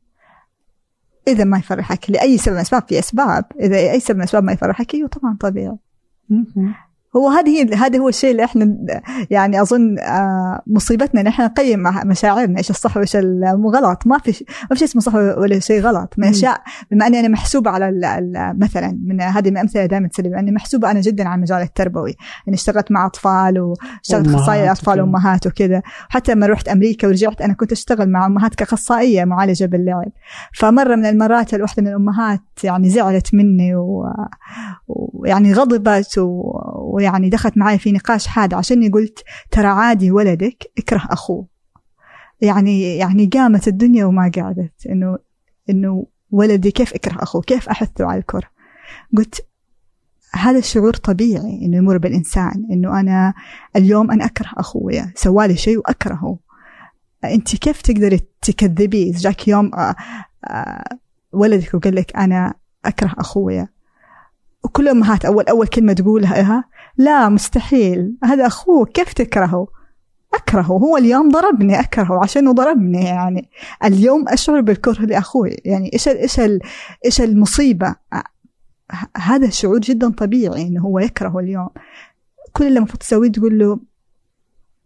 إذا ما يفرحك لأي سبب من الأسباب في أسباب إذا أي سبب من الأسباب ما يفرحك أيوه طبعا طبيعي. هو هذه هذا هو الشيء اللي إحنا يعني أظن آه، مصيبتنا إن إحنا نقيم مشاعرنا إيش الصح وإيش الغلط ما في ما في شيء اسمه صح ولا شيء غلط. من أشياء بما أني أنا محسوبة على مثلا من هذه الأمثلة دائما بما اني محسوبة أنا جدا على المجال التربوي. يعني اشتغلت مع أطفال واشتغلت أخصائية أطفال وأمهات وكذا. حتى لما رحت أمريكا ورجعت أنا كنت أشتغل مع أمهات كأخصائية معالجة باللعب. فمرة من المرات الواحدة من الأمهات يعني زعلت مني ويعني غضبت و... ويعني دخلت معي في نقاش حاد عشاني قلت ترى عادي ولدك اكره أخوه. يعني يعني قامت الدنيا وما قعدت. إنه إنه ولدي كيف أكره أخوه؟ كيف أحثه على الكره؟ قلت هذا الشعور طبيعي إنه يمر بالإنسان إنه أنا اليوم أنا أكره أخويا سوالي شيء وأكرهه. أنت كيف تقدري تكذبيه جاك يوم آه، آه، ولدك وقال لك أنا أكره أخويا. وكل الامهات أول أول كلمة تقولها لا مستحيل. هذا أخوك كيف تكرهه؟ أكرهه. هو اليوم ضربني أكرهه عشانه ضربني يعني. اليوم أشعر بالكره لأخوي. يعني إيش إيش إيش المصيبة؟ هذا شعور جدا طبيعي إنه هو يكرهه اليوم. كل اللي المفروض تسويه تقول له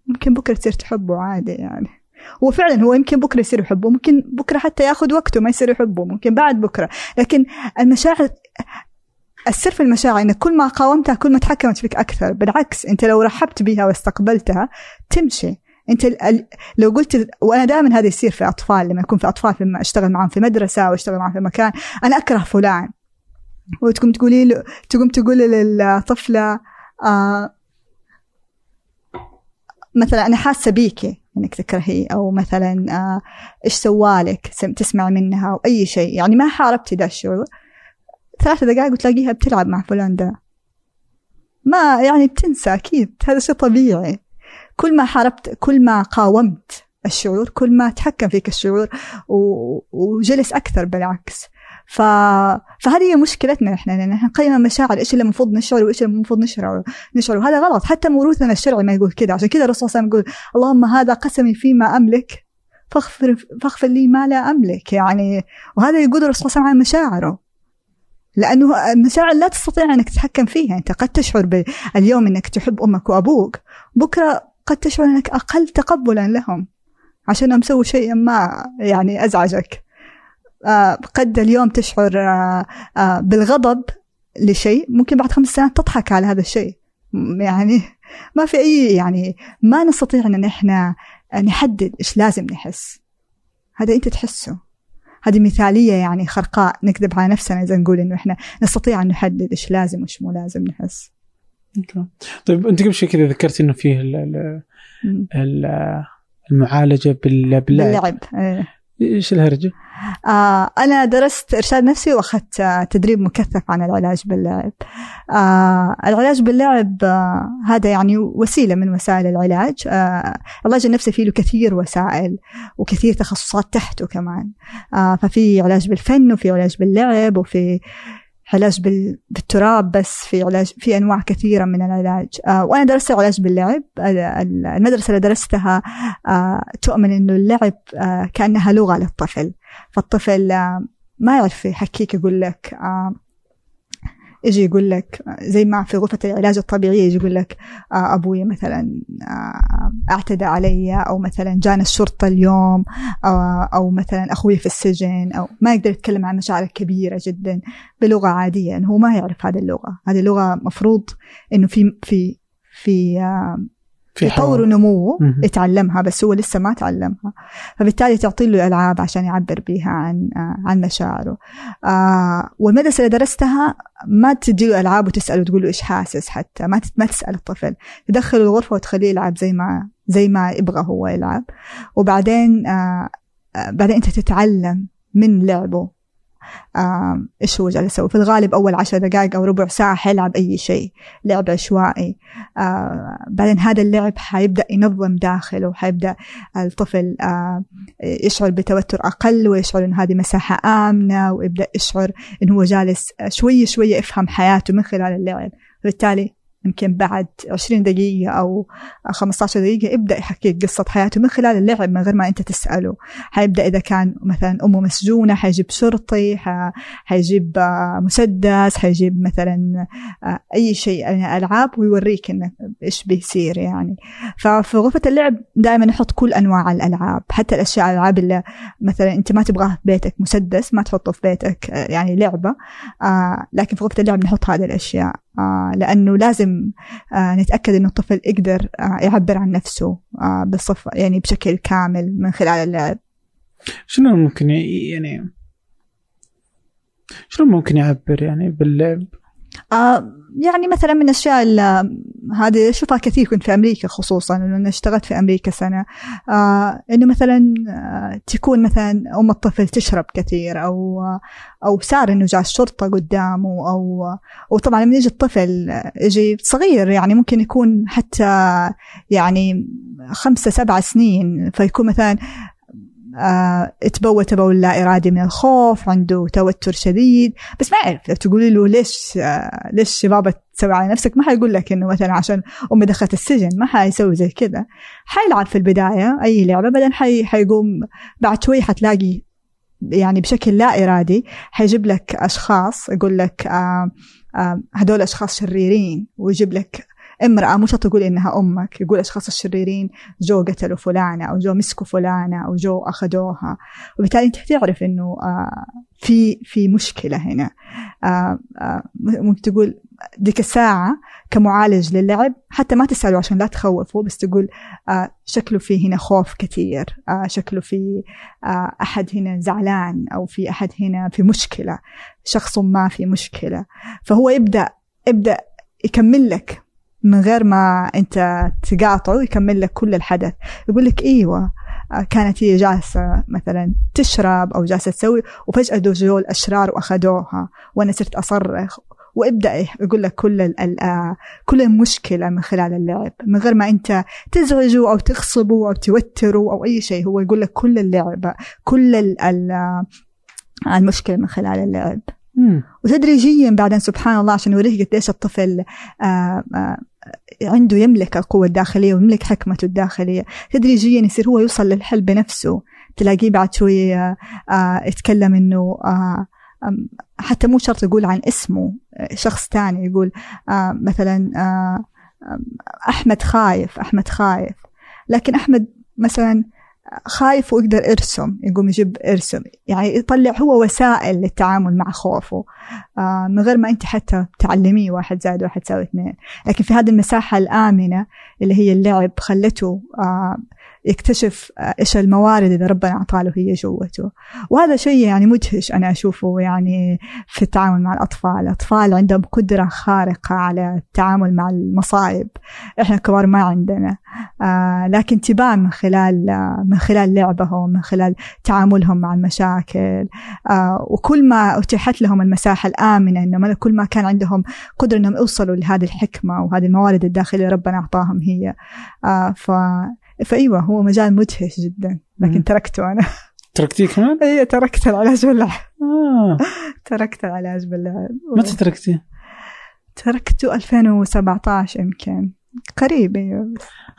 ممكن بكرة تصير تحبه عادي يعني. هو فعلا هو يمكن بكرة يصير يحبه ممكن بكرة حتى ياخذ وقته ما يصير يحبه ممكن بعد بكرة. لكن المشاعر السر في المشاعر انك كل ما قاومتها كل ما تحكمت فيك أكثر. بالعكس أنت لو رحبت بها واستقبلتها تمشي. أنت لو قلت وأنا دائما هذا يصير في أطفال لما يكون في أطفال في أشتغل معهم في مدرسة أو أشتغل معهم في مكان أنا أكره فلان. وتقوم تقولي له تقوم تقول للطفلة آه مثلا أنا حاسة بيكي إنك تكرهيه أو مثلا آه إيش سوالك؟ تسمع منها أو أي شيء. يعني ما حاربتي ذا الشعور. ثلاثة دقائق وتلاقيها بتلعب مع فلان ده. ما يعني بتنسى أكيد. هذا شيء طبيعي. كل ما حاربت كل ما قاومت الشعور كل ما تحكم فيك الشعور. وجلس أكثر بالعكس. ف... فهذه هي مشكلتنا إحنا لأن إحنا نقيم المشاعر إيش اللي المفروض نشعر وإيش اللي المفروض نشعر نشعر. وهذا غلط. حتى موروثنا الشرعي ما يقول كذا عشان كذا الرسول صلى الله عليه وسلم يقول اللهم هذا قسمي فيما أملك فاغفر فاغفر لي ما لا أملك. يعني وهذا يقول الرسول صلى الله عليه وسلم عن مشاعره. لأنه المشاعر لا تستطيع أنك تتحكم فيها أنت قد تشعر اليوم أنك تحب أمك وأبوك بكرة قد تشعر أنك أقل تقبلا لهم عشان سووا شيء ما يعني أزعجك. آه قد اليوم تشعر آه آه بالغضب لشيء ممكن بعد خمس سنوات تضحك على هذا الشيء. يعني ما في أي يعني ما نستطيع أن إحنا نحدد إيش لازم نحس. هذا أنت تحسه. هذه مثالية يعني خرقاء نكذب على نفسنا إذا نقول إنه إحنا نستطيع أن نحدد إيش لازم وإيش مو لازم نحس. طيب أنت قبل شوي كذا ذكرت إنه فيه المعالجة باللعب. باللعب إيه. إيش الهرجة؟ آه أنا درست إرشاد نفسي وأخذت آه تدريب مكثف عن العلاج باللعب. آه العلاج باللعب آه هذا يعني وسيلة من وسائل العلاج، العلاج النفسي فيه له كثير وسائل وكثير تخصصات تحته كمان. ففي علاج بالفن وفي علاج باللعب وفي علاج بالتراب بس في علاج في أنواع كثيرة من العلاج وأنا درست العلاج باللعب المدرسة اللي درستها تؤمن إنه اللعب كأنها لغة للطفل فالطفل آه ما يعرف يحكيك يقول لك آه يجي يقول لك زي ما في غرفة العلاج الطبيعية يجي يقول لك آه، أبوي مثلا آه، اعتدى علي أو مثلا جانا الشرطة اليوم أو, آه، مثلا أخوي في السجن أو ما يقدر يتكلم عن مشاعر كبيرة جدا بلغة عادية إنه هو ما يعرف هذه اللغة. هذه اللغة مفروض إنه في في في في طور ونموه يتعلمها بس هو لسه ما تعلمها. فبالتالي تعطي له ألعاب عشان يعبر بها عن آه عن مشاعره. آه والمدرسة اللي درستها ما تدي له ألعاب وتسأله وتقول له إيش حاسس حتى. ما ما تسأل الطفل. تدخله الغرفة وتخليه يلعب زي ما زي ما يبغى هو يلعب. وبعدين آه، بعدين أنت تتعلم من لعبه. إيش هو جالس يسوي؟ في الغالب أول عشر دقائق أو ربع ساعة حيلعب أي شيء لعب عشوائي. بعدين هذا اللعب حيبدأ ينظم داخله حيبدأ الطفل يشعر بتوتر أقل ويشعر انه هذه مساحة آمنة ويبدأ يشعر انه هو جالس شوية شوية يفهم حياته من خلال اللعب. بالتالي يمكن بعد 20 دقيقة أو 15 دقيقة يبدأ يحكي قصة حياته من خلال اللعب من غير ما أنت تسأله. حيبدأ إذا كان مثلا أمه مسجونة حيجيب شرطي حيجيب آه، مسدس حيجيب مثلا آه، أي شيء يعني ألعاب ويوريك إنه إيش بيصير يعني. ففي غرفة اللعب دائما نحط كل أنواع الألعاب حتى الأشياء الألعاب اللي مثلا أنت ما تبغاها في بيتك مسدس ما تحطه في بيتك آه، يعني لعبة لكن في غرفة اللعب نحط هذه الأشياء. لأنه لازم آه نتأكد إنه الطفل يقدر آه يعبر عن نفسه آه بصفة يعني بشكل كامل من خلال اللعب شنو ممكن يعني شنو ممكن يعبر يعني باللعب؟ آه يعني مثلا من الأشياء هذه أشوفها كثير كنت في أمريكا خصوصا لأنه اشتغلت في أمريكا سنة. آه إنه مثلا آه تكون مثلا أم الطفل تشرب كثير أو آه أو صار إنه جاء الشرطة قدامه أو وطبعا لما يجي الطفل يجي صغير يعني ممكن يكون حتى يعني خمسة سبع سنين فيكون مثلا آه تبول لا إرادي من الخوف عنده توتر شديد. بس ما أعرف لو تقولي له ليش آه ليش بابا تسوي على نفسك؟ ما حيقول لك إنه مثلا عشان أمي دخلت السجن ما حيسوي زي كذا. حيلعب في البداية أي لعبة بعدين حي حيقوم بعد شوي حتلاقي يعني بشكل لا إرادي حيجيب لك أشخاص يقول لك آه آه هدول أشخاص شريرين ويجيب لك امرأة مش تقول إنها أمك يقول أشخاص الشريرين جو قتلوا فلانة أو جو مسكوا فلانة أو جو أخذوها وبالتالي أنت تعرف إنه آه في في مشكلة هنا. آه آه ممكن تقول ديك الساعة كمعالج للعب حتى ما تسأله عشان لا تخوفه بس تقول آه شكله في هنا خوف كثير آه شكله في آه أحد هنا زعلان أو في أحد هنا في مشكلة شخص ما في مشكلة. فهو يبدأ يبدأ يكمل لك من غير ما انت تقاطعه يكمل لك كل الحدث. يقول لك إيوه كانت هي جالسة مثلا تشرب أو جالسة تسوي وفجأة جو الأشرار وأخذوها وأنا صرت أصرخ. وابدأ يقول لك كل ال كل المشكلة من خلال اللعب. من غير ما أنت تزعجه أو تغصبه أو توتره أو أي شيء هو يقول لك كل اللعبة كل ال المشكلة من خلال اللعب. وتدريجيا بعدين سبحان الله عشان يوريك قديش الطفل آآ آآ عنده يملك القوة الداخلية ويملك حكمته الداخلية. تدريجيا يصير؟ هو يوصل للحل بنفسه. تلاقيه بعد شوية يتكلم إنه حتى مو شرط يقول عن اسمه شخص تاني يقول مثلا أحمد خايف أحمد خايف. لكن أحمد مثلا خايف ويقدر يرسم يقوم يجيب إرسم. يعني يطلع هو وسائل للتعامل مع خوفه. آه من غير ما أنت حتى تعلميه واحد زائد واحد يساوي اثنين. لكن في هذه المساحة الآمنة اللي هي اللعب خلته آه يكتشف إيش الموارد اللي ربنا اعطاله هي جوته. وهذا شيء يعني مدهش أنا أشوفه يعني في التعامل مع الأطفال. الأطفال عندهم قدرة خارقة على التعامل مع المصائب إحنا كبار ما عندنا. آه لكن تبان من خلال آه من خلال لعبهم من خلال تعاملهم مع المشاكل. آه وكل ما أتيحت لهم المساحة الآمنة إنه كل ما كان عندهم قدرة إنهم يوصلوا لهذه الحكمة وهذه الموارد الداخلية ربنا أعطاهم هي. آه ف فأيوة هو مجال مدهش جدا لكن مم. تركته أنا. تركتيه كمان؟ اي تركت العلاج باللعب آه. تركت العلاج باللعب متى تركتيه؟ تركته 2017 يمكن. قريب أيوه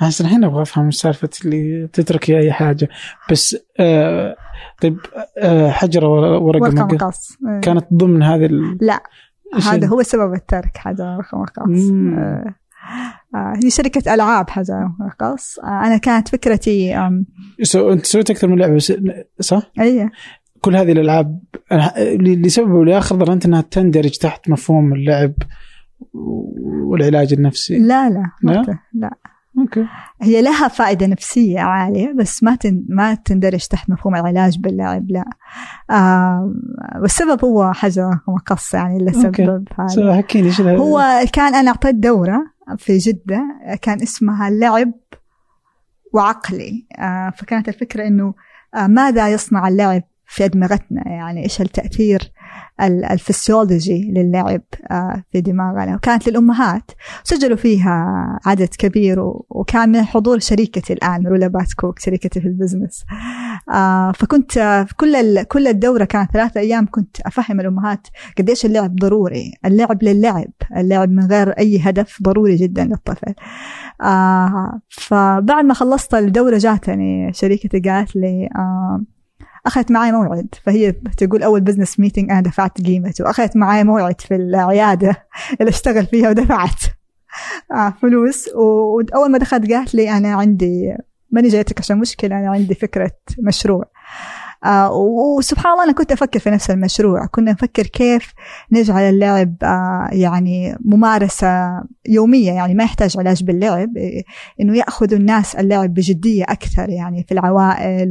بس الحين أبغى أفهم سالفة اللي تتركي أي حاجة. بس آه طيب آه حجره ورقة مقص كانت ضمن هذه ال... لا هذا هو سبب الترك حجره ورقة مقص هي شركة ألعاب حاجة رقص آه أنا كانت فكرتي سو أنت سويت أكثر من لعبة صح؟ أي. كل هذه الألعاب لسبب أو لآخر ظننت أنها تندرج تحت مفهوم اللعب والعلاج النفسي. لا لا لا, لا. أوكي. هي لها فائدة نفسية عالية بس ما تن... ما تندرج تحت مفهوم العلاج باللعب لا. آه والسبب هو حاجة مقص يعني اللي سبب هذا. حكيني هو كان أنا أعطيت دورة في جدة كان اسمها لعب وعقلي. آه فكانت الفكرة إنه آه ماذا يصنع اللعب في أدمغتنا؟ يعني إيش التأثير الفسيولوجي للعب في دماغنا. وكانت للأمهات. سجلوا فيها عدد كبير وكان من حضور شريكتي الآن رولا بادكوك شريكتي في ال business. آه فكنت آه، كل كل الدورة كانت ثلاثة أيام كنت أفهم الأمهات قديش اللعب ضروري. اللعب للعب. اللعب من غير أي هدف ضروري جدا للطفل. آه فبعد ما خلصت الدورة جاتني شريكتي قالت لي آه أخذت معي موعد. فهي تقول أول business meeting أنا دفعت قيمته. واخذت معي موعد في العيادة اللي أشتغل فيها ودفعت. آه فلوس. وأول ما دخلت قالت لي أنا عندي ماني جايتك عشان مشكلة أنا عندي فكرة مشروع. آه وسبحان الله أنا كنت أفكر في نفس المشروع. كنا نفكر كيف نجعل اللعب آه يعني ممارسة يومية يعني ما يحتاج علاج باللعب. إيه، إنه ياخذوا الناس اللعب بجدية أكثر يعني في العوائل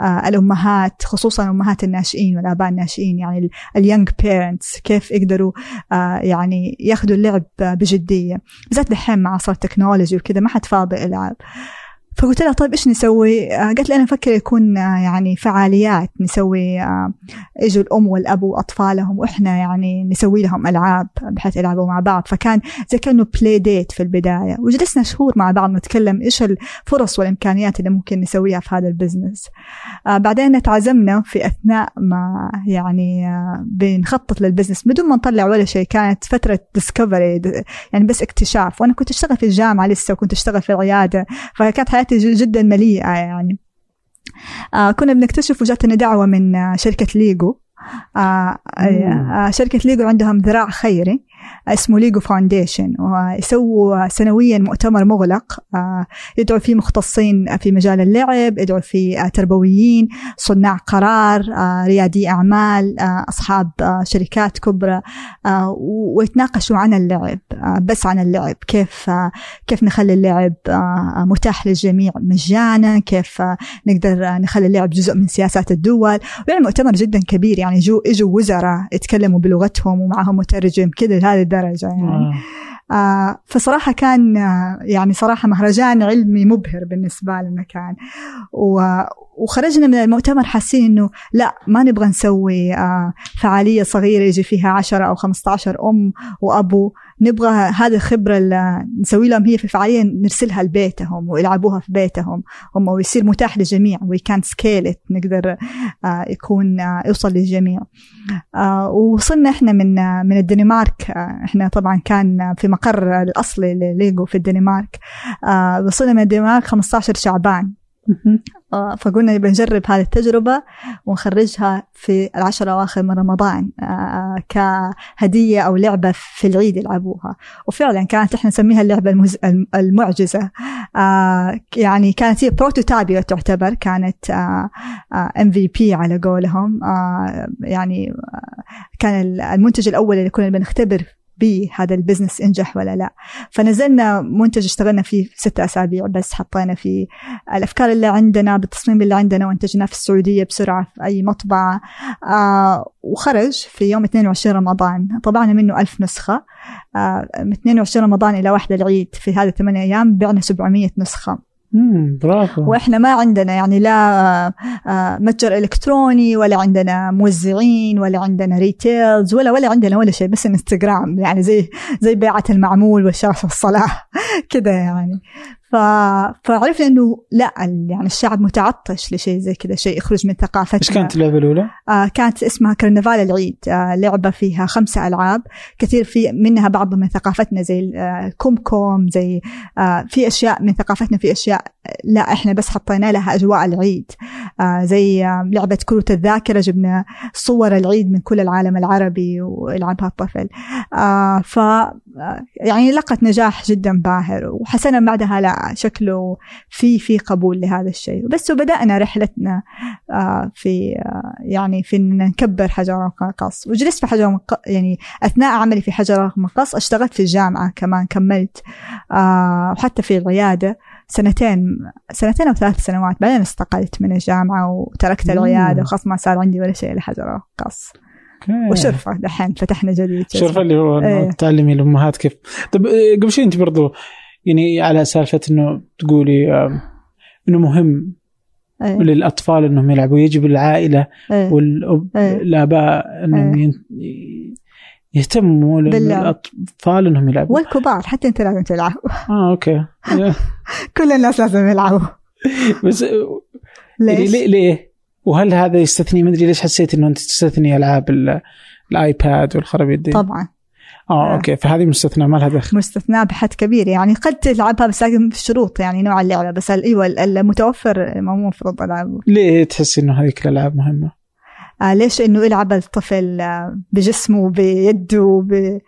والامهات خصوصا أمهات الناشئين والآباء الناشئين يعني ال young parents كيف يقدروا آه يعني يأخذوا اللعب بجدية. بالذات دحين مع عصر ال technology وكذا ما حد فاضي العاب فقلت لها طيب إيش نسوي؟ آه، قالت لي أنا أفكر يكون آه، يعني فعاليات نسوي آه، يجوا الأم والأب وأطفالهم وإحنا يعني نسوي لهم ألعاب بحيث يلعبوا مع بعض. فكان زي كأنه play date في البداية. وجلسنا شهور مع بعض نتكلم إيش الفرص والإمكانيات اللي ممكن نسويها في هذا ال business. آه، بعدين تعزمنا في أثناء ما يعني آه، بنخطط لل business. بدون ما نطلع ولا شيء كانت فترة discovery يعني بس اكتشاف. وأنا كنت أشتغل في الجامعة لسه وكنت أشتغل في العيادة. فكانت حياتي ج- جدا مليئة يعني. آه كنا بنكتشف وجاتنا دعوة من آه شركة ليجو. آه مم. آه شركة ليجو عندهم ذراع خيري. اسمه LEGO Foundation ويسووا سنويا مؤتمر مغلق آه، يدعو فيه مختصين في مجال اللعب يدعو فيه آه، تربويين صناع قرار آه، ريادي أعمال أصحاب شركات كبرى ويتناقشوا عن اللعب بس عن اللعب كيف كيف نخلي اللعب متاح للجميع مجانا كيف نقدر نخلي اللعب جزء من سياسات الدول. ويعني مؤتمر جدا كبير يعني جو إجوا وزراء يتكلموا بلغتهم ومعهم مترجم كذا لهذه الدرجه يعني. آه. آه فصراحة كان آه يعني صراحة مهرجان علمي مبهر بالنسبة لنا كان. و- وخرجنا من المؤتمر حاسين إنه لا ما نبغى نسوي آه فعالية صغيرة يجي فيها 10 أو 15 أم وأبو. نبغى هذه الخبرة اللي نسوي لهم هي في فعالية نرسلها لبيتهم ويلعبوها في بيتهم هم ويصير متاح للجميع. we can scale نقدر آه يكون آه يوصل للجميع. آه ووصلنا إحنا من آه من الدنمارك. آه إحنا طبعا كان في مقر الاصلي لليجو في الدنمارك. آه وصلنا من الدنمارك 15 شعبان. آه، فقلنا نبي نجرب هذه التجربة ونخرجها في العشر أواخر من رمضان آه، كهدية أو لعبة في العيد يلعبوها. وفعلا كانت إحنا نسميها اللعبة المز... الم- المعجزة. آه، يعني كانت هي prototype تعتبر كانت MVP على قولهم. آه، يعني آه، كان ال- المنتج الأول اللي كنا بنختبر به هذا ال business ينجح ولا لا. فنزلنا منتج اشتغلنا فيه في ستة أسابيع بس حطينا فيه الأفكار اللي عندنا بالتصميم اللي عندنا وانتجناه في السعودية بسرعة في أي مطبعة. آه وخرج في يوم 22 رمضان. طبعنا منه ألف نسخة. آه من 22 رمضان إلى واحدة العيد في هذه الثمانية أيام بعنا 700 نسخة. مم، برافو. وإحنا ما عندنا يعني لا آه، متجر إلكتروني ولا عندنا موزعين ولا عندنا ريتيلز ولا ولا عندنا ولا شيء بس إنستغرام يعني زي زي بيعة المعمول والشرف الصلاة. كده يعني. ف... فعرفنا إنه لا يعني الشعب متعطش لشيء زي كذا شيء يخرج من ثقافتنا. إيش كانت اللعبة الأولى؟ آه كانت اسمها كرنفال العيد. آه لعبة فيها خمسة ألعاب كثير في منها بعض من ثقافتنا زي آه كومكوم زي آه في أشياء من ثقافتنا في أشياء لا إحنا بس حطينا لها أجواء العيد. آه زي آه لعبة كروت الذاكرة جبنا صور العيد من كل العالم العربي ويلعبها الطفل آه ف آه، يعني لقت نجاح جدا باهر وحسينا بعدها لا شكله في في قبول لهذا الشيء بس وبدأنا رحلتنا آه في آه يعني في إن نكبر حجر مقص وجلست في حجر مق... يعني أثناء عملي في حجر مقص أشتغلت في الجامعة كمان كملت آه وحتى في العيادة سنتين سنتين أو ثلاث سنوات بعدين استقلت من الجامعة وتركت. العيادة وخلاص ما صار عندي ولا شيء لحجر مقص أوكي. وشرفة دحين فتحنا جديد شرفة اللي هو إيه. تعلمي الأمهات كيف طب قبل شوي أنت برضو يعني على سالفة إنه تقولي إنه مهم إيه. للأطفال إنهم يلعبوا يجب العائلة إيه. إيه. والاباء إنهم. ين- يهتموا. للأطفال إنهم يلعبوا والكبار حتى أنت لازم تلعب آه أوكي كل الناس لازم يلعبوا بس آه، ليش؟ ليه ليه وهل هذا يستثني ما أدري ليش حسيت إنه أنت تستثني ألعاب ال- ال iPad والخرابيط دي طبعا آه أوكي. فهذه مستثنى ما لها دخل. مستثنى بحد كبير. يعني قد تلعبها بس لكن في شروط يعني نوع اللعبة. بس أيوه المتوفر ما هو المفروض العبه ليه تحس إنه هذيك الألعاب مهمة؟ آه ليش؟ إنه يلعب الطفل آه بجسمه بيده ب...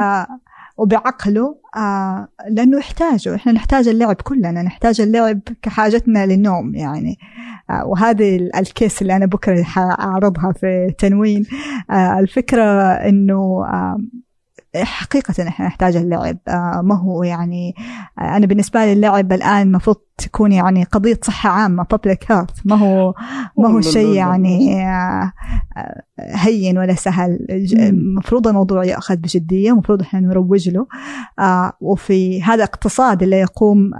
آه وبعقله. آه لأنه يحتاجه. إحنا نحتاج اللعب كلنا. نحتاج اللعب كحاجتنا للنوم يعني. آه وهذه ال- الكيس اللي أنا بكره حاعرضها في تنوين. آه الفكرة إنه آه حقيقة إحنا نحتاج اللعب. آه ما هو يعني آه أنا بالنسبة لي اللعب الآن المفروض تكون يعني قضية صحة عامة public health. ما هو ما هو شيء يعني آه هين ولا سهل. المفروض الموضوع يأخذ بجدية المفروض إحنا نروج له. وفي هذا اقتصاد اللي يقوم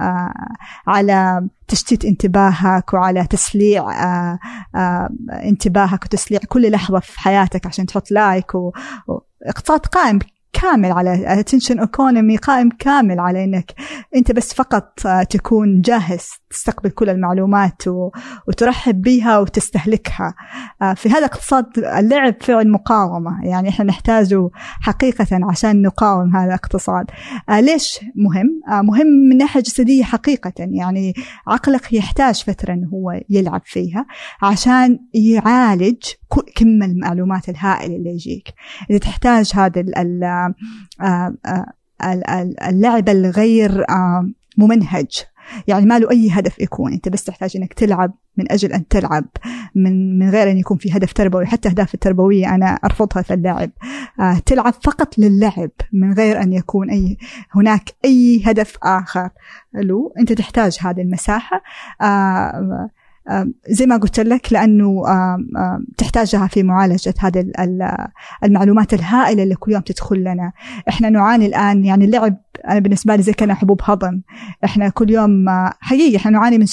على تشتيت انتباهك وعلى تسليع انتباهك وتسليع كل لحظة في حياتك عشان تحط لايك و- واقتصاد قائم كامل على attention economy قائم كامل على انك أنت بس فقط آه، تكون جاهز تستقبل كل المعلومات وترحب بها وتستهلكها. آه، في هذا اقتصاد اللعب فعل مقاومة. يعني إحنا نحتاجه حقيقة عشان نقاوم هذا الاقتصاد. آه، ليش مهم؟ مهم من ناحية جسدية حقيقة. يعني عقلك يحتاج فترة إنه هو يلعب فيها عشان يعالج كم المعلومات الهائلة اللي يجيك. إذا تحتاج هذا ال- ال- ال- ال- اللعب الغير آه، ممنهج. يعني ما له أي هدف يكون. أنت بس تحتاج أنك تلعب من أجل أن تلعب من من غير أن يكون في هدف تربوي. حتى أهداف التربوية أنا أرفضها في اللعب. آه، تلعب فقط للعب من غير أن يكون أي هناك أي هدف آخر له. أنت تحتاج هذه المساحة. آه، زي ما قلت لك لأنه آه، آه، تحتاجها في معالجة هذه ال- ال- المعلومات الهائلة اللي كل يوم تدخل لنا. إحنا نعاني الآن يعني اللعب أنا بالنسبة لي زي كأنها حبوب هضم. إحنا كل يوم آه، حقيقي إحنا نعاني من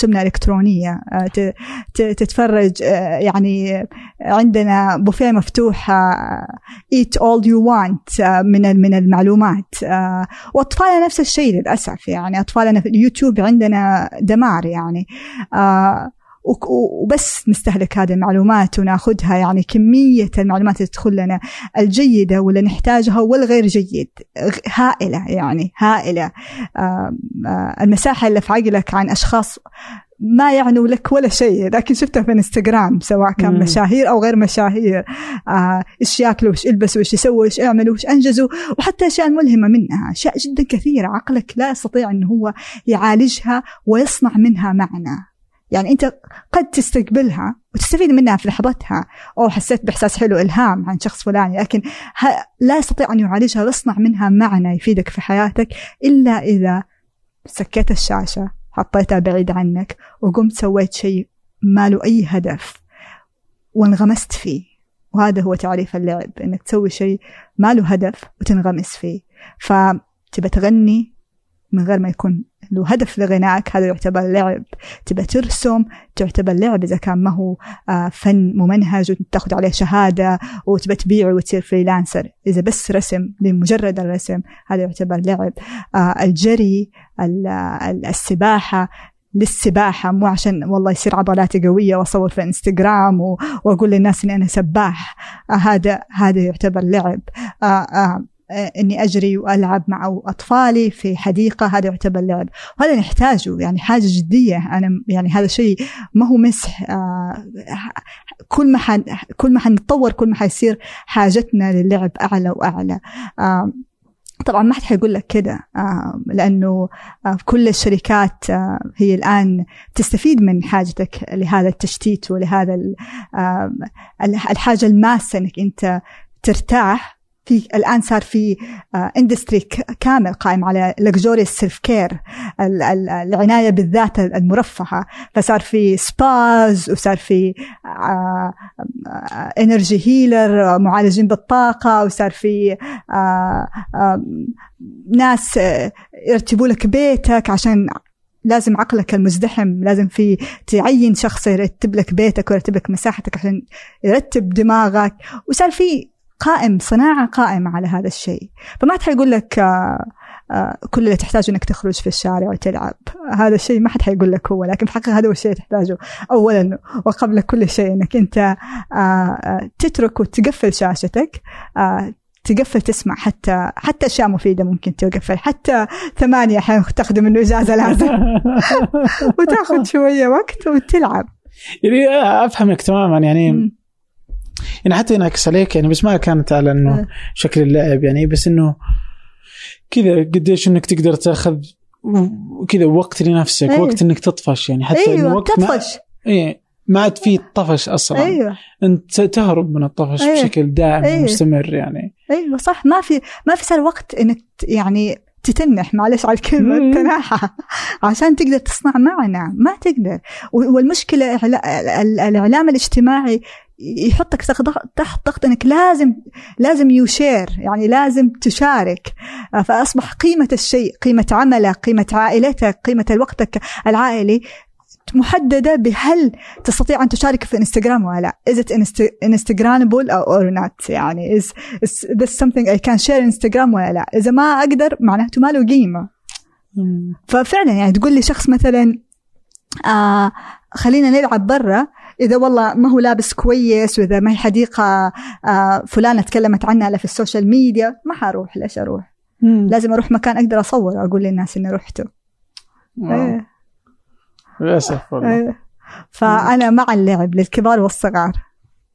آه، ت- ت- تتفرج آه، يعني عندنا بوفيه مفتوح آه، eat all you want آه، من من المعلومات آه، وأطفالنا نفس الشيء للأسف يعني أطفالنا في اليوتيوب عندنا دمار يعني آه، وبس نستهلك هذه المعلومات وناخذها يعني كمية المعلومات اللي تدخل لنا الجيدة واللي نحتاجها والغير جيد هائلة يعني هائلة. آه، آه، المساحة اللي في عقلك عن أشخاص ما يعنوا لك ولا شيء لكن شفتها في إنستغرام سواء كان مم. مشاهير أو غير مشاهير. آه، إيش ياكلوا وإيش يلبسوا وإيش يسووا وإيش يعملوا وإيش أنجزوا وحتى أشياء ملهمة منها أشياء جدا كثيرة عقلك لا يستطيع انه هو يعالجها ويصنع منها معنى. يعني أنت قد تستقبلها وتستفيد منها في لحظتها. أو حسيت بإحساس حلو إلهام عن شخص فلاني. لكن لا يستطيع أن يعالجها ويصنع منها معنى يفيدك في حياتك إلا إذا سكيت الشاشة حطيتها بعيد عنك وقمت سويت شيء ما له أي هدف وانغمست فيه. وهذا هو تعريف اللعب إنك تسوي شيء ما له هدف وتنغمس فيه. فتبى تغني من غير ما يكون له هدف لغنائك. هذا يعتبر لعب تبى ترسم تعتبر لعب إذا كان ما هو آه، فن ممنهج وتاخذ عليه شهادة وتبى تبيعه وتصير فريلانسر. إذا بس رسم لمجرد الرسم هذا يعتبر لعب. آه، الجري ال- ال- السباحة. للسباحة مو عشان والله يصير عضلاتي قوية وأصور في إنستغرام وأقول للناس إني أنا سباح. آه، هذا هذا يعتبر لعب. آه، آه، إني أجري وألعب مع أطفالي في حديقة هذا يعتبر لعب. وهذا نحتاجه يعني حاجة جدية. أنا يعني هذا شيء ما هو مسح آه، كل ما كل ما حنتطور كل ما حيصير حاجتنا للعب أعلى وأعلى. آه، طبعا ما حد حيقول لك كده آه، لأنه آه، كل الشركات آه، هي الآن تستفيد من حاجتك لهذا التشتيت ولهذا ال- آه، الحاجة الماسة إنك أنت ترتاح. في الآن صار في industry كامل قائم على luxurious self care العناية بالذات المرفهة. فصار في spas وصار في energy healer معالجين بالطاقة وصار في آه، آه، ناس آه، يرتبوا لك بيتك عشان لازم عقلك المزدحم لازم في تعين شخص يرتب لك بيتك ويرتب لك مساحتك عشان يرتب دماغك. وصار في قائم صناعة قائمة على هذا الشيء. فما حد حيقول لك آه، آه، كل اللي تحتاجه إنك تخرج في الشارع وتلعب. هذا الشيء ما حد حيقول لك هو لكن في الحقيقة هذا هو الشيء اللي تحتاجه. اولا وقبل كل شيء إنك أنت آه، تترك وتقفل شاشتك تقفل تسمع حتى حتى أشياء مفيدة ممكن تقفل. حتى ثمانية أحيانا تاخذ منه إجازة لازم. وتاخذ شوية وقت وتلعب. يعني أفهمك تماما. يعني. يعني حتى ينعكس عليك يعني بس ما كانت على إنه إيه. شكل اللعب يعني بس إنه كذا قديش إنك تقدر تأخذ كذا وقت لنفسك أيوة. وقت إنك تطفش يعني حتى إنه أيوه وقت ما تطفش إيه ما عاد في طفش أصلا أيوه أنت تهرب من الطفش أيوة. بشكل دائم أيوة. ومستمر يعني أيوه صح ما في ما في صار وقت إنك يعني تتنح معلش على الكلمة مم. التناحة عشان تقدر تصنع معنى ما تقدر و- والمشكلة إعلا- ال- الإعلام الاجتماعي يحطك تحت ضغط- إنك لازم لازم يشير يعني لازم تشارك. فأصبح قيمة الشيء قيمة عملك قيمة عائلتك قيمة وقتك العائلي محددة بهل تستطيع أن تشارك في انستغرام ولا لا. Is it insta- instagrammable or not يعني is, is this something I can share انستغرام ولا لا؟ إذا ما أقدر معناته ما له قيمة. ففعلا يعني تقول لي شخص مثلا آه خلينا نلعب برا. إذا والله ما هو لابس كويس وإذا ما هي حديقة آه فلانة تكلمت عنها الا في ال social media ما حروح ليش أروح مم. لازم أروح مكان أقدر أصور أقول للناس إني رحته. إيه. للأسف والله إيه. فأنا مع اللعب للكبار والصغار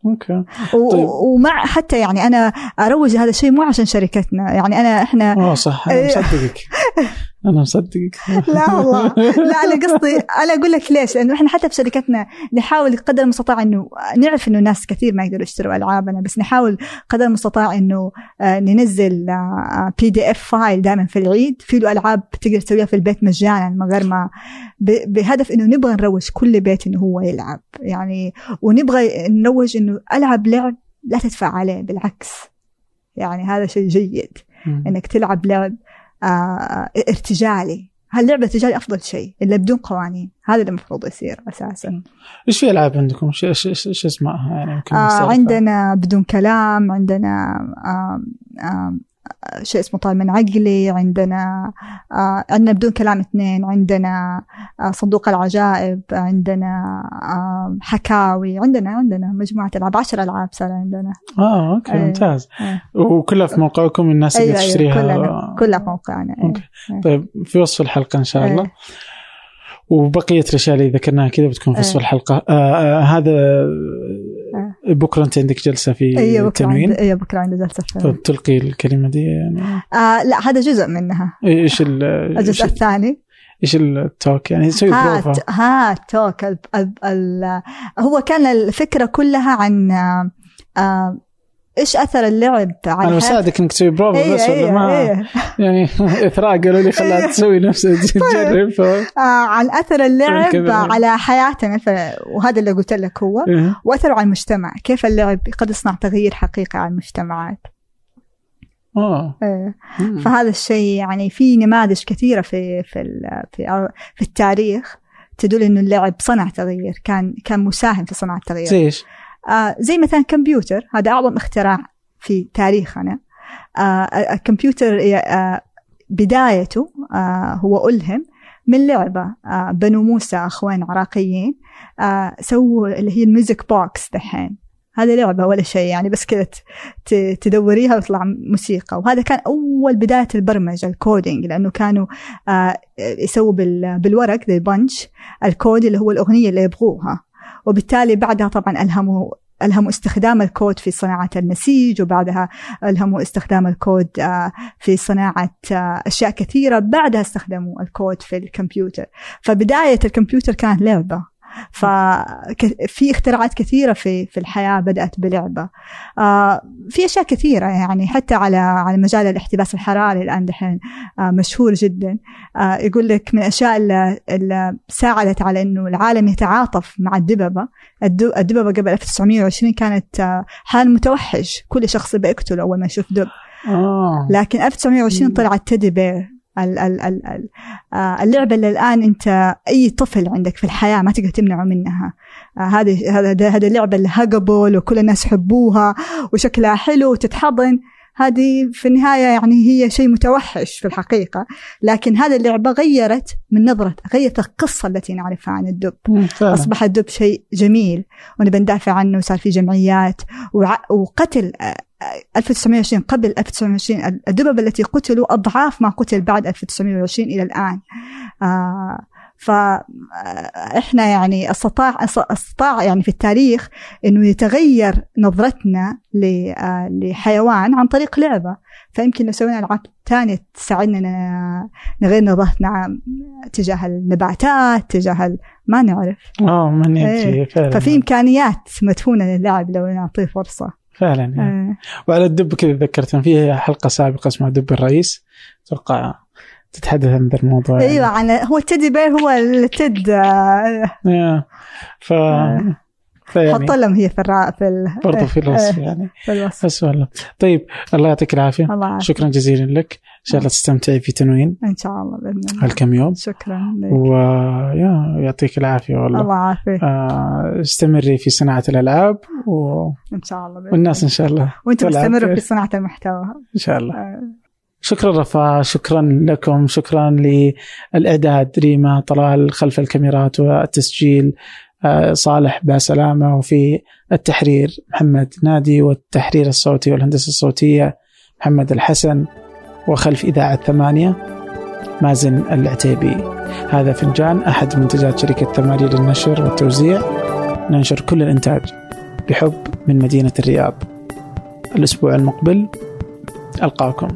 okay طيب. ومع حتى يعني أنا أروج هذا الشيء مو عشان شركتنا يعني أنا إحنا آه صح أنا إيه. مصدقك أنا مصدقك. لا والله. لا أنا قصدي أنا أقول لك ليش؟ لأنه إحنا حتى في شركتنا نحاول قدر المستطاع إنه نعرف إنه ناس كثير ما يقدروا يشتروا ألعابنا بس نحاول قدر المستطاع إنه آه، ننزل PDF file دائما في العيد. في له ألعاب تقدر تسويها في البيت مجانا من غير ما بهدف إنه نبغى نروج كل بيت إنه هو يلعب. يعني ونبغى نروج إنه ألعب لعب لا تدفع عليه بالعكس. يعني هذا شيء جيد. إنك تلعب لعب ارتجالي هاللعبة الارتجالي أفضل شيء اللي بدون قوانين هذا اللي المفروض يصير أساسا إيش في ألعاب عندكم؟ إيش إيش إيش إيش اسمائها يعني آه. عندنا بدون كلام عندنا آه آه شيء اسمه طال من عقلي عندنا آه عندنا بدون كلام اثنين عندنا آه صندوق العجائب عندنا آه حكاوي عندنا عندنا مجموعة ألعاب عشر ألعاب صار عندنا آه أوكي أيوة. ممتاز أيوة. وكلها في موقعكم الناس اللي أيوة أيوة تشتريها كلنا كلها في موقعنا أيوة. أوكي طيب في وصف الحلقة إن شاء الله أيوة. وبقية الأشياء اللي ذكرناها كذا بتكون في وصف أيوة. الحلقة آه آه هذا بكرة أنت عندك جلسة في بكرة التنوين أيوه بكرة عندي جلسة فيلم. طيب تلقي الكلمة دي يعني. آه لا هذا جزء منها. إيش ال الجزء إيش, الثاني. إيش التوك يعني تسوي بروفا هات هات توك ال ال ال هو كان الفكرة كلها عن آه آه إيش أثر اللعب على أنا بساعدك إنك تسوي بروفا أيوه بس ولا أيوه ما أيوه يعني إثراء قالوا لي خلاها تسوي نفسها تجرب ف... آه عن أثر اللعب. على حياتنا ف... وهذا اللي قلت لك هو إيه. واثره على المجتمع كيف اللعب قد يصنع تغيير حقيقي على المجتمعات إيه. مم. فهذا الشيء يعني في نماذج كثيرة في في في في التاريخ تدل إنه اللعب صنع تغيير كان كان مساهم في صنع التغيير زي إيش؟ آه زي مثلا كمبيوتر هذا أعظم اختراع في تاريخنا. آه الكمبيوتر آه بدايته آه هو ألهم من لعبة بنو موسى أخوان عراقيين سووا اللي هي ال music box دحين. هذه لعبة ولا شيء يعني بس كذا تدوريها ويطلع موسيقى. وهذا كان أول بداية البرمجة ال coding لأنه كانوا يسووا بال- بالورق زي بنش الكود اللي هو الأغنية اللي يبغوها. وبالتالي بعدها طبعا ألهموا ألهموا استخدام الكود في صناعة النسيج وبعدها ألهموا استخدام الكود آه، في صناعة آه، أشياء كثيرة بعدها استخدموا الكود في الكمبيوتر. فبداية الكمبيوتر كانت لعبة. ففي اختراعات كثيرة في في الحياة بدأت بلعبة. آه، في أشياء كثيرة يعني حتى على على مجال الاحتباس الحراري الآن دحين آه، مشهور جدا. آه، يقول لك من الأشياء اللي, اللي ساعدت على إنه العالم يتعاطف مع الدببة. الد- الدببة قبل 1920 كانت حال متوحش. كل شخص بيقتله أول ما يشوف دب. لكن 1920 مم. طلعت تيدي بير. آه، اللعبة اللي الآن أنت أي طفل عندك في الحياة ما تقدر تمنعه منها. آه، هذه هذا هذه اللعبة اللي وكل الناس يحبوها وشكلها حلو وتتحضن. هذه في النهاية يعني هي شيء متوحش في الحقيقة لكن هذه اللعبة غيرت من نظرة غيرت القصة التي نعرفها عن الدب. مم، فعلا. أصبح الدب شيء جميل ونبي ندافع عنه وصار في جمعيات. وقتل آه، آه، 1920 قبل 1920 الدببة التي قتلوا أضعاف ما قتل بعد 1920 إلى الآن. آه فإحنا يعني أستطاع أستطاع يعني في التاريخ إنه يتغير نظرتنا ل- آه، لحيوان عن طريق لعبة فيمكن لو سوينا ألعاب تانية تساعدنا نغير نظرتنا تجاه النباتات تجاه ما نعرف آه من يدري إيه. فعلا ففي إمكانيات مدفونة للعب لو نعطيه فرصة فعلا يعني. آه. وعلى الدب كذا ذكرت في حلقة سابقة اسمها دب الرئيس أتوقع تتحدث عن ذا الموضوع يعني. أيوه عن هو التيدي بير هو التد آه، آه. ف فيعني حط لهم هي في الرا في ال... برضو في الوصف إيه، يعني. في الوصف. بس والله. طيب الله يعطيك العافية. الله يعافيك. شكرا جزيلا لك. إن شاء الله تستمتعي في تنوين إن شاء الله بإذن الله. هالكم يوم؟ شكرا لك. ويا يعطيك العافية والله. الله يعافيك. آه، استمري في صناعة الألعاب و... إن شاء الله بإذن والناس إن. شاء الله. وأنتم استمروا. في صناعة المحتوى. إن شاء الله. آه، شكرا رفا شكرا لكم شكرا للاعداد ريما طلال خلف الكاميرات والتسجيل آه، صالح بسلامة وفي التحرير محمد نادي والتحرير الصوتي والهندسة الصوتية محمد الحسن وخلف إذاعة ثمانية مازن العتيبي. هذا فنجان أحد منتجات شركة ثمانيه للنشر والتوزيع. ننشر كل الإنتاج بحب من مدينة الرياض. الأسبوع المقبل ألقاكم.